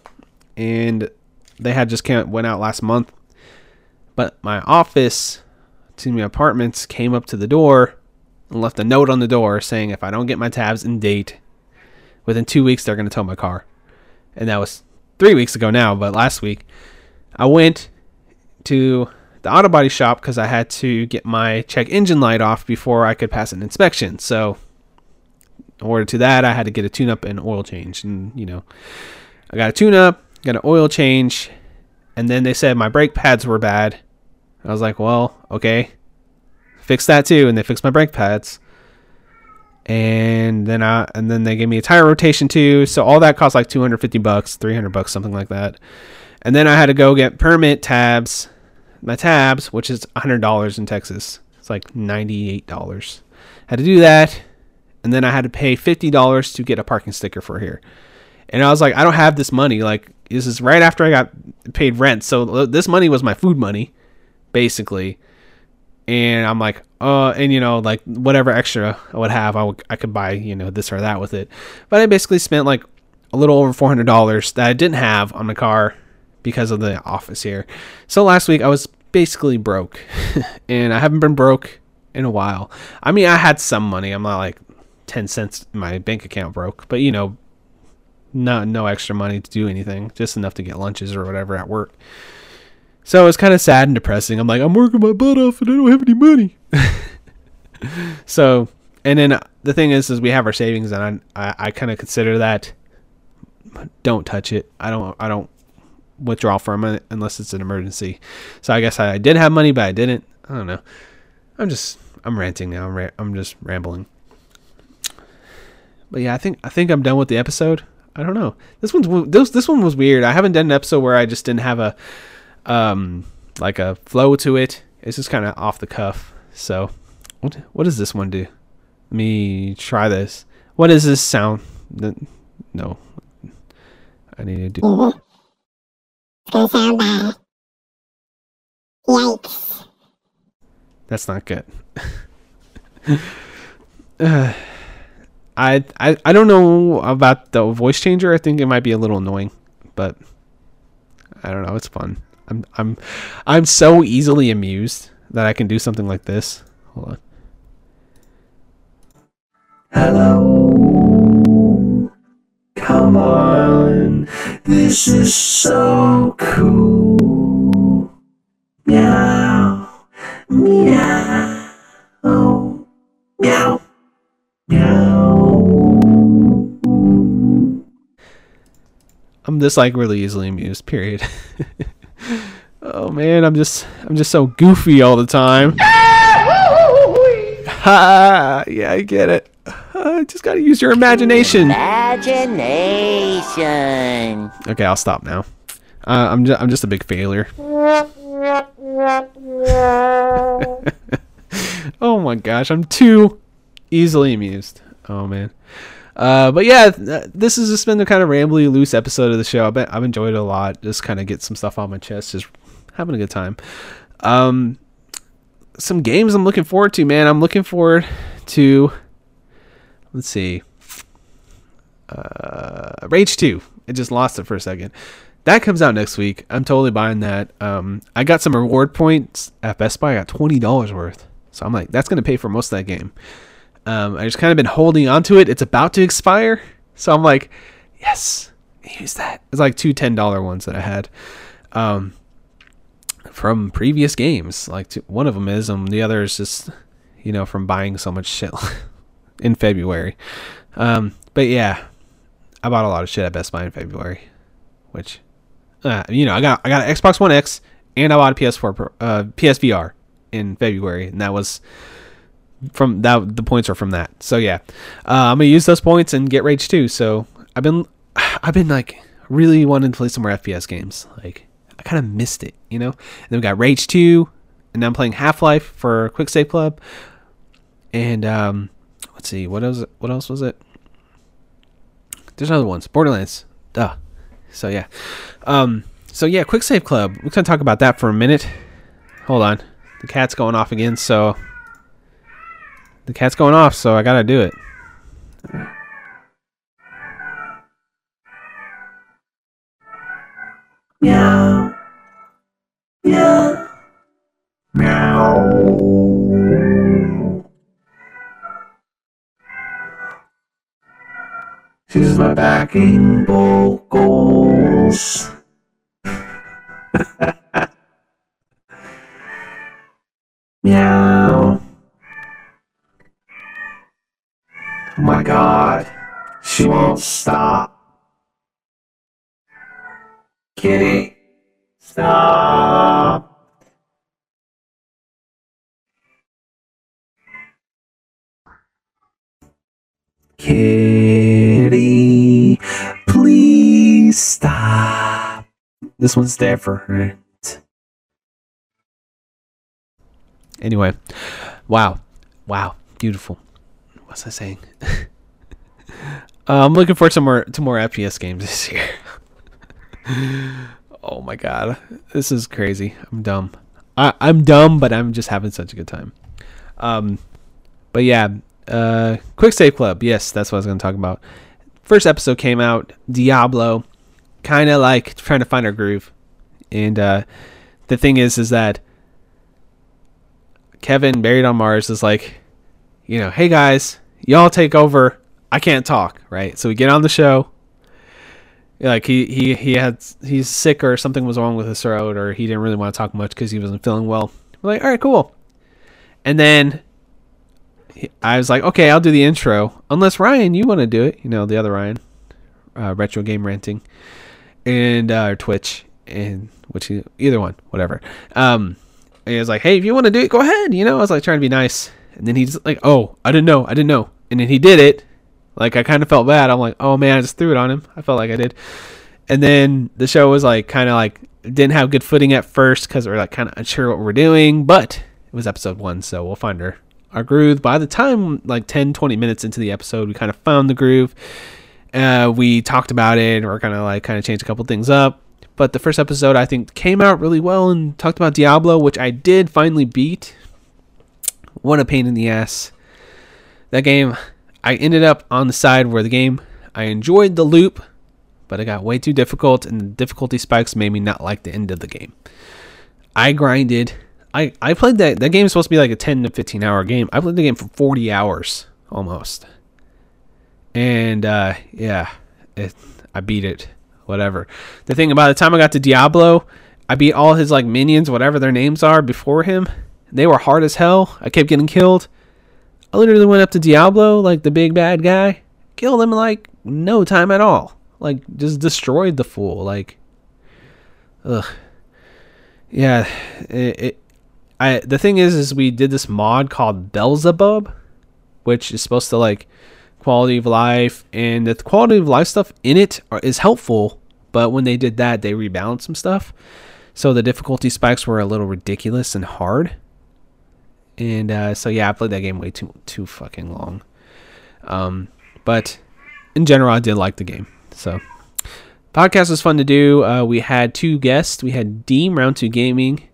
and they had just came went out last month. But my office, to my apartments, came up to the door and left a note on the door saying if I don't get my tabs in date, within two weeks they're gonna tow my car. And that was three weeks ago now. But last week, I went to the auto body shop because I had to get my check engine light off before I could pass an inspection. So, in order to that, I had to get a tune up and oil change. And, you know, I got a tune up, got an oil change, and then they said my brake pads were bad. I was like, well, okay, fix that too. And they fixed my brake pads. And then I and then they gave me a tire rotation too. So all that cost like 250 bucks, 300 bucks, something like that. And then I had to go get permit tabs my tabs, which is $100 in Texas. It's like $98. Had to do that. And then I had to pay $50 to get a parking sticker for here. And I was like, I don't have this money. Like, this is right after I got paid rent. So uh, this money was my food money, basically. And I'm like, uh, and you know, like whatever extra I would have, I, would, I could buy, you know, this or that with it. But I basically spent like a little over $400 that I didn't have on the car because of the office here. So last week I was basically broke, (laughs) and I haven't been broke in a while. I mean, I had some money. I'm not like 10 cents my bank account broke, but you know, not no extra money to do anything, just enough to get lunches or whatever at work. So it's kind of sad and depressing. I'm like, I'm working my butt off and I don't have any money. (laughs) so, and then uh, the thing is, is we have our savings, and I, I, I kind of consider that. Don't touch it. I don't. I don't withdraw from it unless it's an emergency. So I guess I did have money, but I didn't. I don't know. I'm just I'm ranting now. I'm ra- I'm just rambling. But yeah, I think I think I'm done with the episode. I don't know. This one's this this one was weird. I haven't done an episode where I just didn't have a um like a flow to it. It's just kind of off the cuff. So, what what does this one do? Let me try this. What is this sound? No, I need to do. Mm-hmm. It's sound bad. Yikes. That's not good. uh, (sighs) I I I don't know about the voice changer. I think it might be a little annoying, but I don't know. It's fun. I'm I'm I'm so easily amused that I can do something like this. Hold on. Hello. Come on. This is so cool. Meow. Meow. Meow. Meow. I'm just like really easily amused. Period. (laughs) oh man, I'm just I'm just so goofy all the time. (laughs) ha! Yeah, I get it. (sighs) I just gotta use your imagination. Imagination. Okay, I'll stop now. Uh, I'm just, I'm just a big failure. (laughs) oh my gosh, I'm too easily amused. Oh man. Uh, but yeah, th- this has just been a kind of rambly, loose episode of the show. I bet I've enjoyed it a lot. Just kind of get some stuff on my chest, just having a good time. Um, some games I'm looking forward to, man. I'm looking forward to. Let's see. Uh, Rage Two. I just lost it for a second. That comes out next week. I'm totally buying that. Um, I got some reward points at Best Buy. I got twenty dollars worth, so I'm like, that's gonna pay for most of that game. Um, I just kind of been holding on to it. It's about to expire, so I'm like, yes, use that. It's like two ten dollar ones that I had, um, from previous games. Like one of them is, um, the other is just, you know, from buying so much shit (laughs) in February. Um, but yeah, I bought a lot of shit at Best Buy in February, which, uh, you know, I got I got an Xbox One X and I bought a PS4 uh, PSVR in February, and that was from that. The points are from that. So yeah, uh, I'm gonna use those points and get Rage 2. So I've been (sighs) I've been like really wanting to play some more FPS games. Like I kind of missed it, you know. And then we got Rage 2, and now I'm playing Half Life for Quick Save Club, and um, let's see what else what else was it? There's other ones borderlands. Duh. So yeah. Um so yeah quick save club. We're gonna talk about that for a minute. Hold on. The cat's going off again so the cat's going off so i gotta do it. Meow. Meow. She's my backing vocals. (laughs) Meow. Oh my god. She won't stop. Kitty, stop. Kitty, please stop. This one's different. anyway wow wow beautiful what's i saying (laughs) uh, i'm looking forward to more to more fps games this year (laughs) oh my god. This is crazy. I'm dumb. I, i'm dumb but i'm just having such a good time. Um but yeah uh quick save club. Yes that's what i was going to talk about. First episode came out diablo kind of like trying to find our groove. And uh the thing is is that kevin buried on mars is like you know hey guys y'all take over. I can't talk right? So we get on the show like he he he had he's sick or something was wrong with his throat or he didn't really want to talk much because he wasn't feeling well. We're like, all right, cool. And then he- I was like, okay, I'll do the intro unless Ryan, you want to do it. You know, the other Ryan, uh, retro game ranting, and uh, Twitch, and which he, either one, whatever. Um, he was like, hey, if you want to do it, go ahead. You know, I was like trying to be nice, and then he's like, oh, I didn't know, I didn't know, and then he did it, Like I kind of felt bad. I'm like, oh man, I just threw it on him. I felt like I did. And then the show was like kind of like didn't have good footing at first because we're like kind of unsure what we're doing. But it was episode one, so we'll find our our groove. By the time like 10, 20 minutes into the episode, we kind of found the groove. Uh, we talked about it. and We're kind of like kind of changed a couple things up. But the first episode I think came out really well and talked about Diablo, which I did finally beat. What a pain in the ass. That game, I ended up on the side where the game, I enjoyed the loop, but it got way too difficult, and the difficulty spikes made me not like the end of the game. I grinded. I, I played that. That game is supposed to be like a 10 to 15 hour game. I played the game for 40 hours almost. And uh, yeah, it, I beat it. Whatever. The thing about the time I got to Diablo, I beat all his like minions, whatever their names are, before him. They were hard as hell. I kept getting killed. I literally went up to Diablo, like the big bad guy, killed him like no time at all. Like just destroyed the fool. Like, ugh. Yeah, it, it I the thing is, is we did this mod called Beelzebub, which is supposed to like quality of life, and the quality of life stuff in it are, is helpful. But when they did that, they rebalanced some stuff, so the difficulty spikes were a little ridiculous and hard. And uh, so yeah, I played that game way too too fucking long. Um, but in general, I did like the game. So podcast was fun to do. Uh, we had two guests. We had Dean Round Two Gaming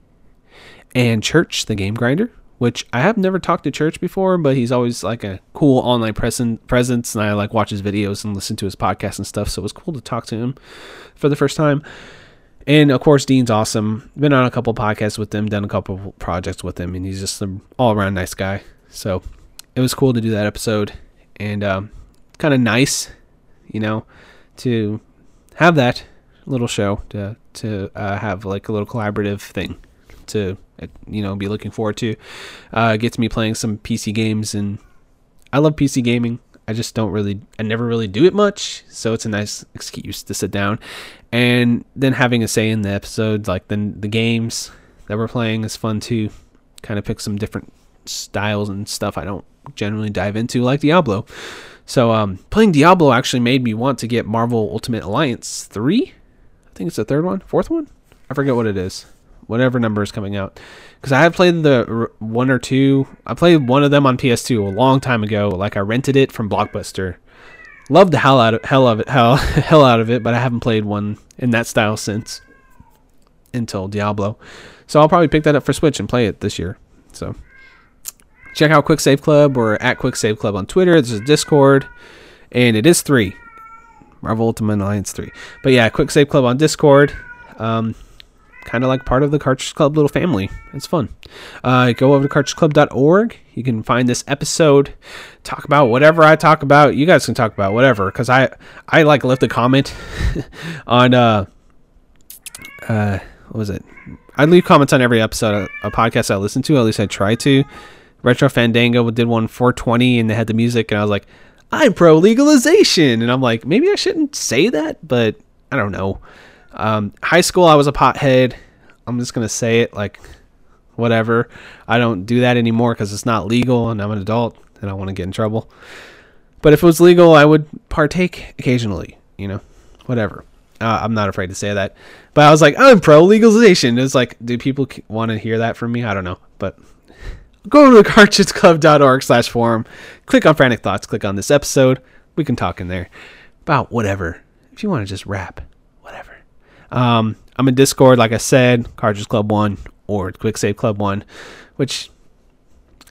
and Church, the game grinder, which I have never talked to Church before, but he's always like a cool online present presence, and I like watch his videos and listen to his podcast and stuff. So it was cool to talk to him for the first time. And of course, Dean's awesome. Been on a couple podcasts with him, done a couple projects with him, and he's just an all around nice guy. So it was cool to do that episode, and um, kind of nice, you know, to have that little show to to uh, have like a little collaborative thing to you know be looking forward to. Uh, gets me playing some PC games, and I love PC gaming. I just don't really, I never really do it much, so it's a nice excuse to sit down, and then having a say in the episodes, like then the games that we're playing is fun too. Kind of pick some different styles and stuff I don't generally dive into, like Diablo. So um, playing Diablo actually made me want to get Marvel Ultimate Alliance three. I think it's the third one, fourth one. I forget what it is. Whatever number is coming out, because I have played the one or two. I played one of them on PS2 a long time ago. Like I rented it from Blockbuster. Loved the hell out of hell of it, hell (laughs) hell out of it, but I haven't played one in that style since until Diablo. So I'll probably pick that up for Switch and play it this year. So check out Quick Save Club or at Quick Save Club on Twitter. There's a Discord, and it is three. Marvel Ultimate Alliance three. But yeah, Quick Save Club on Discord. Um, kind of like part of the Cartridge Club little family. It's fun. Uh, go over to cartridgeclub.org. You can find this episode. Talk about whatever I talk about. You guys can talk about whatever because I I like left a comment (laughs) on uh uh what was it? I leave comments on every episode of a podcast I listen to. At least I try to. Retro Fandango did one 420 and they had the music and I was like, I'm pro legalization and I'm like, maybe I shouldn't say that, but I don't know. Um, high school, I was a pothead. I'm just gonna say it like, whatever. I don't do that anymore because it's not legal, and I'm an adult, and I want to get in trouble. But if it was legal, I would partake occasionally. You know, whatever. Uh, I'm not afraid to say that. But I was like, I'm pro legalization. It's like, do people want to hear that from me? I don't know, but (laughs) go to the cartridgeclub.org slash forum click on frantic thoughts click on this episode we can talk in there about whatever if you want to just rap um, i'm in discord like i said cartridge club 1 or quick save club 1 which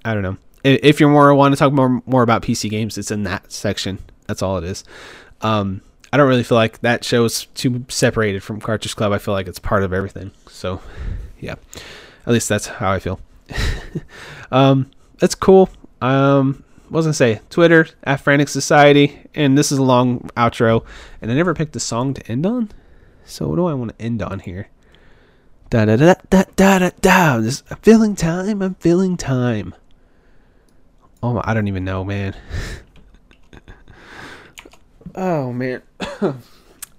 i don't know. If you're more want to talk more more about pc games it's in that section. That's all it is. Um, i don't really feel like that show's too separated from cartridge club. I feel like it's part of everything. So yeah. At least that's how i feel. (laughs) Um, that's cool. Um, what was I say? Twitter at Frantic Society, and this is a long outro, and I never picked a song to end on. So what do I want to end on here? Da da da da da da da. I'm feeling time. I'm feeling time. Oh, I don't even know, man. (laughs) oh man. (coughs) oh,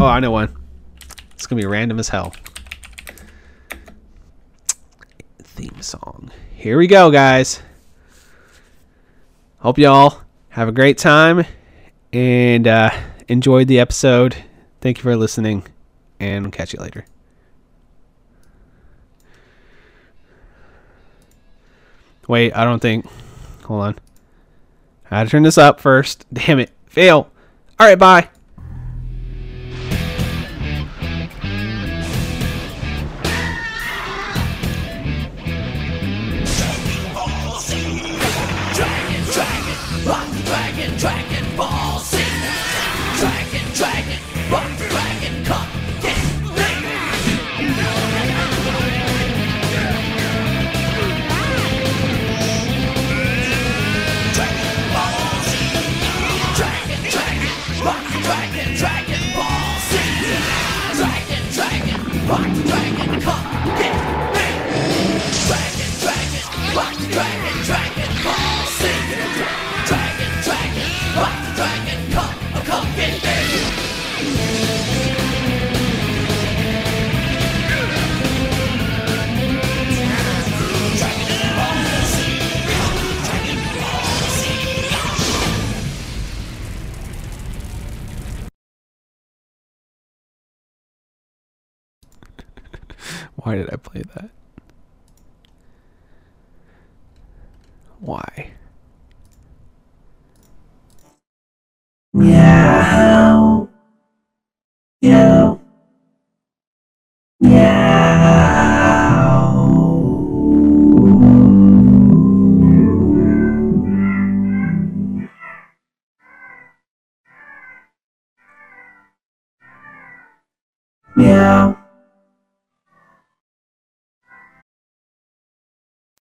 I know one. It's gonna be random as hell. Theme song. Here we go, guys. Hope y'all have a great time and uh, enjoyed the episode. Thank you for listening, and we'll catch you later. Wait, I don't think. Hold on. I had to turn this up first. (laughs) Damn it. Fail. All right, bye. Why did I play that? Why?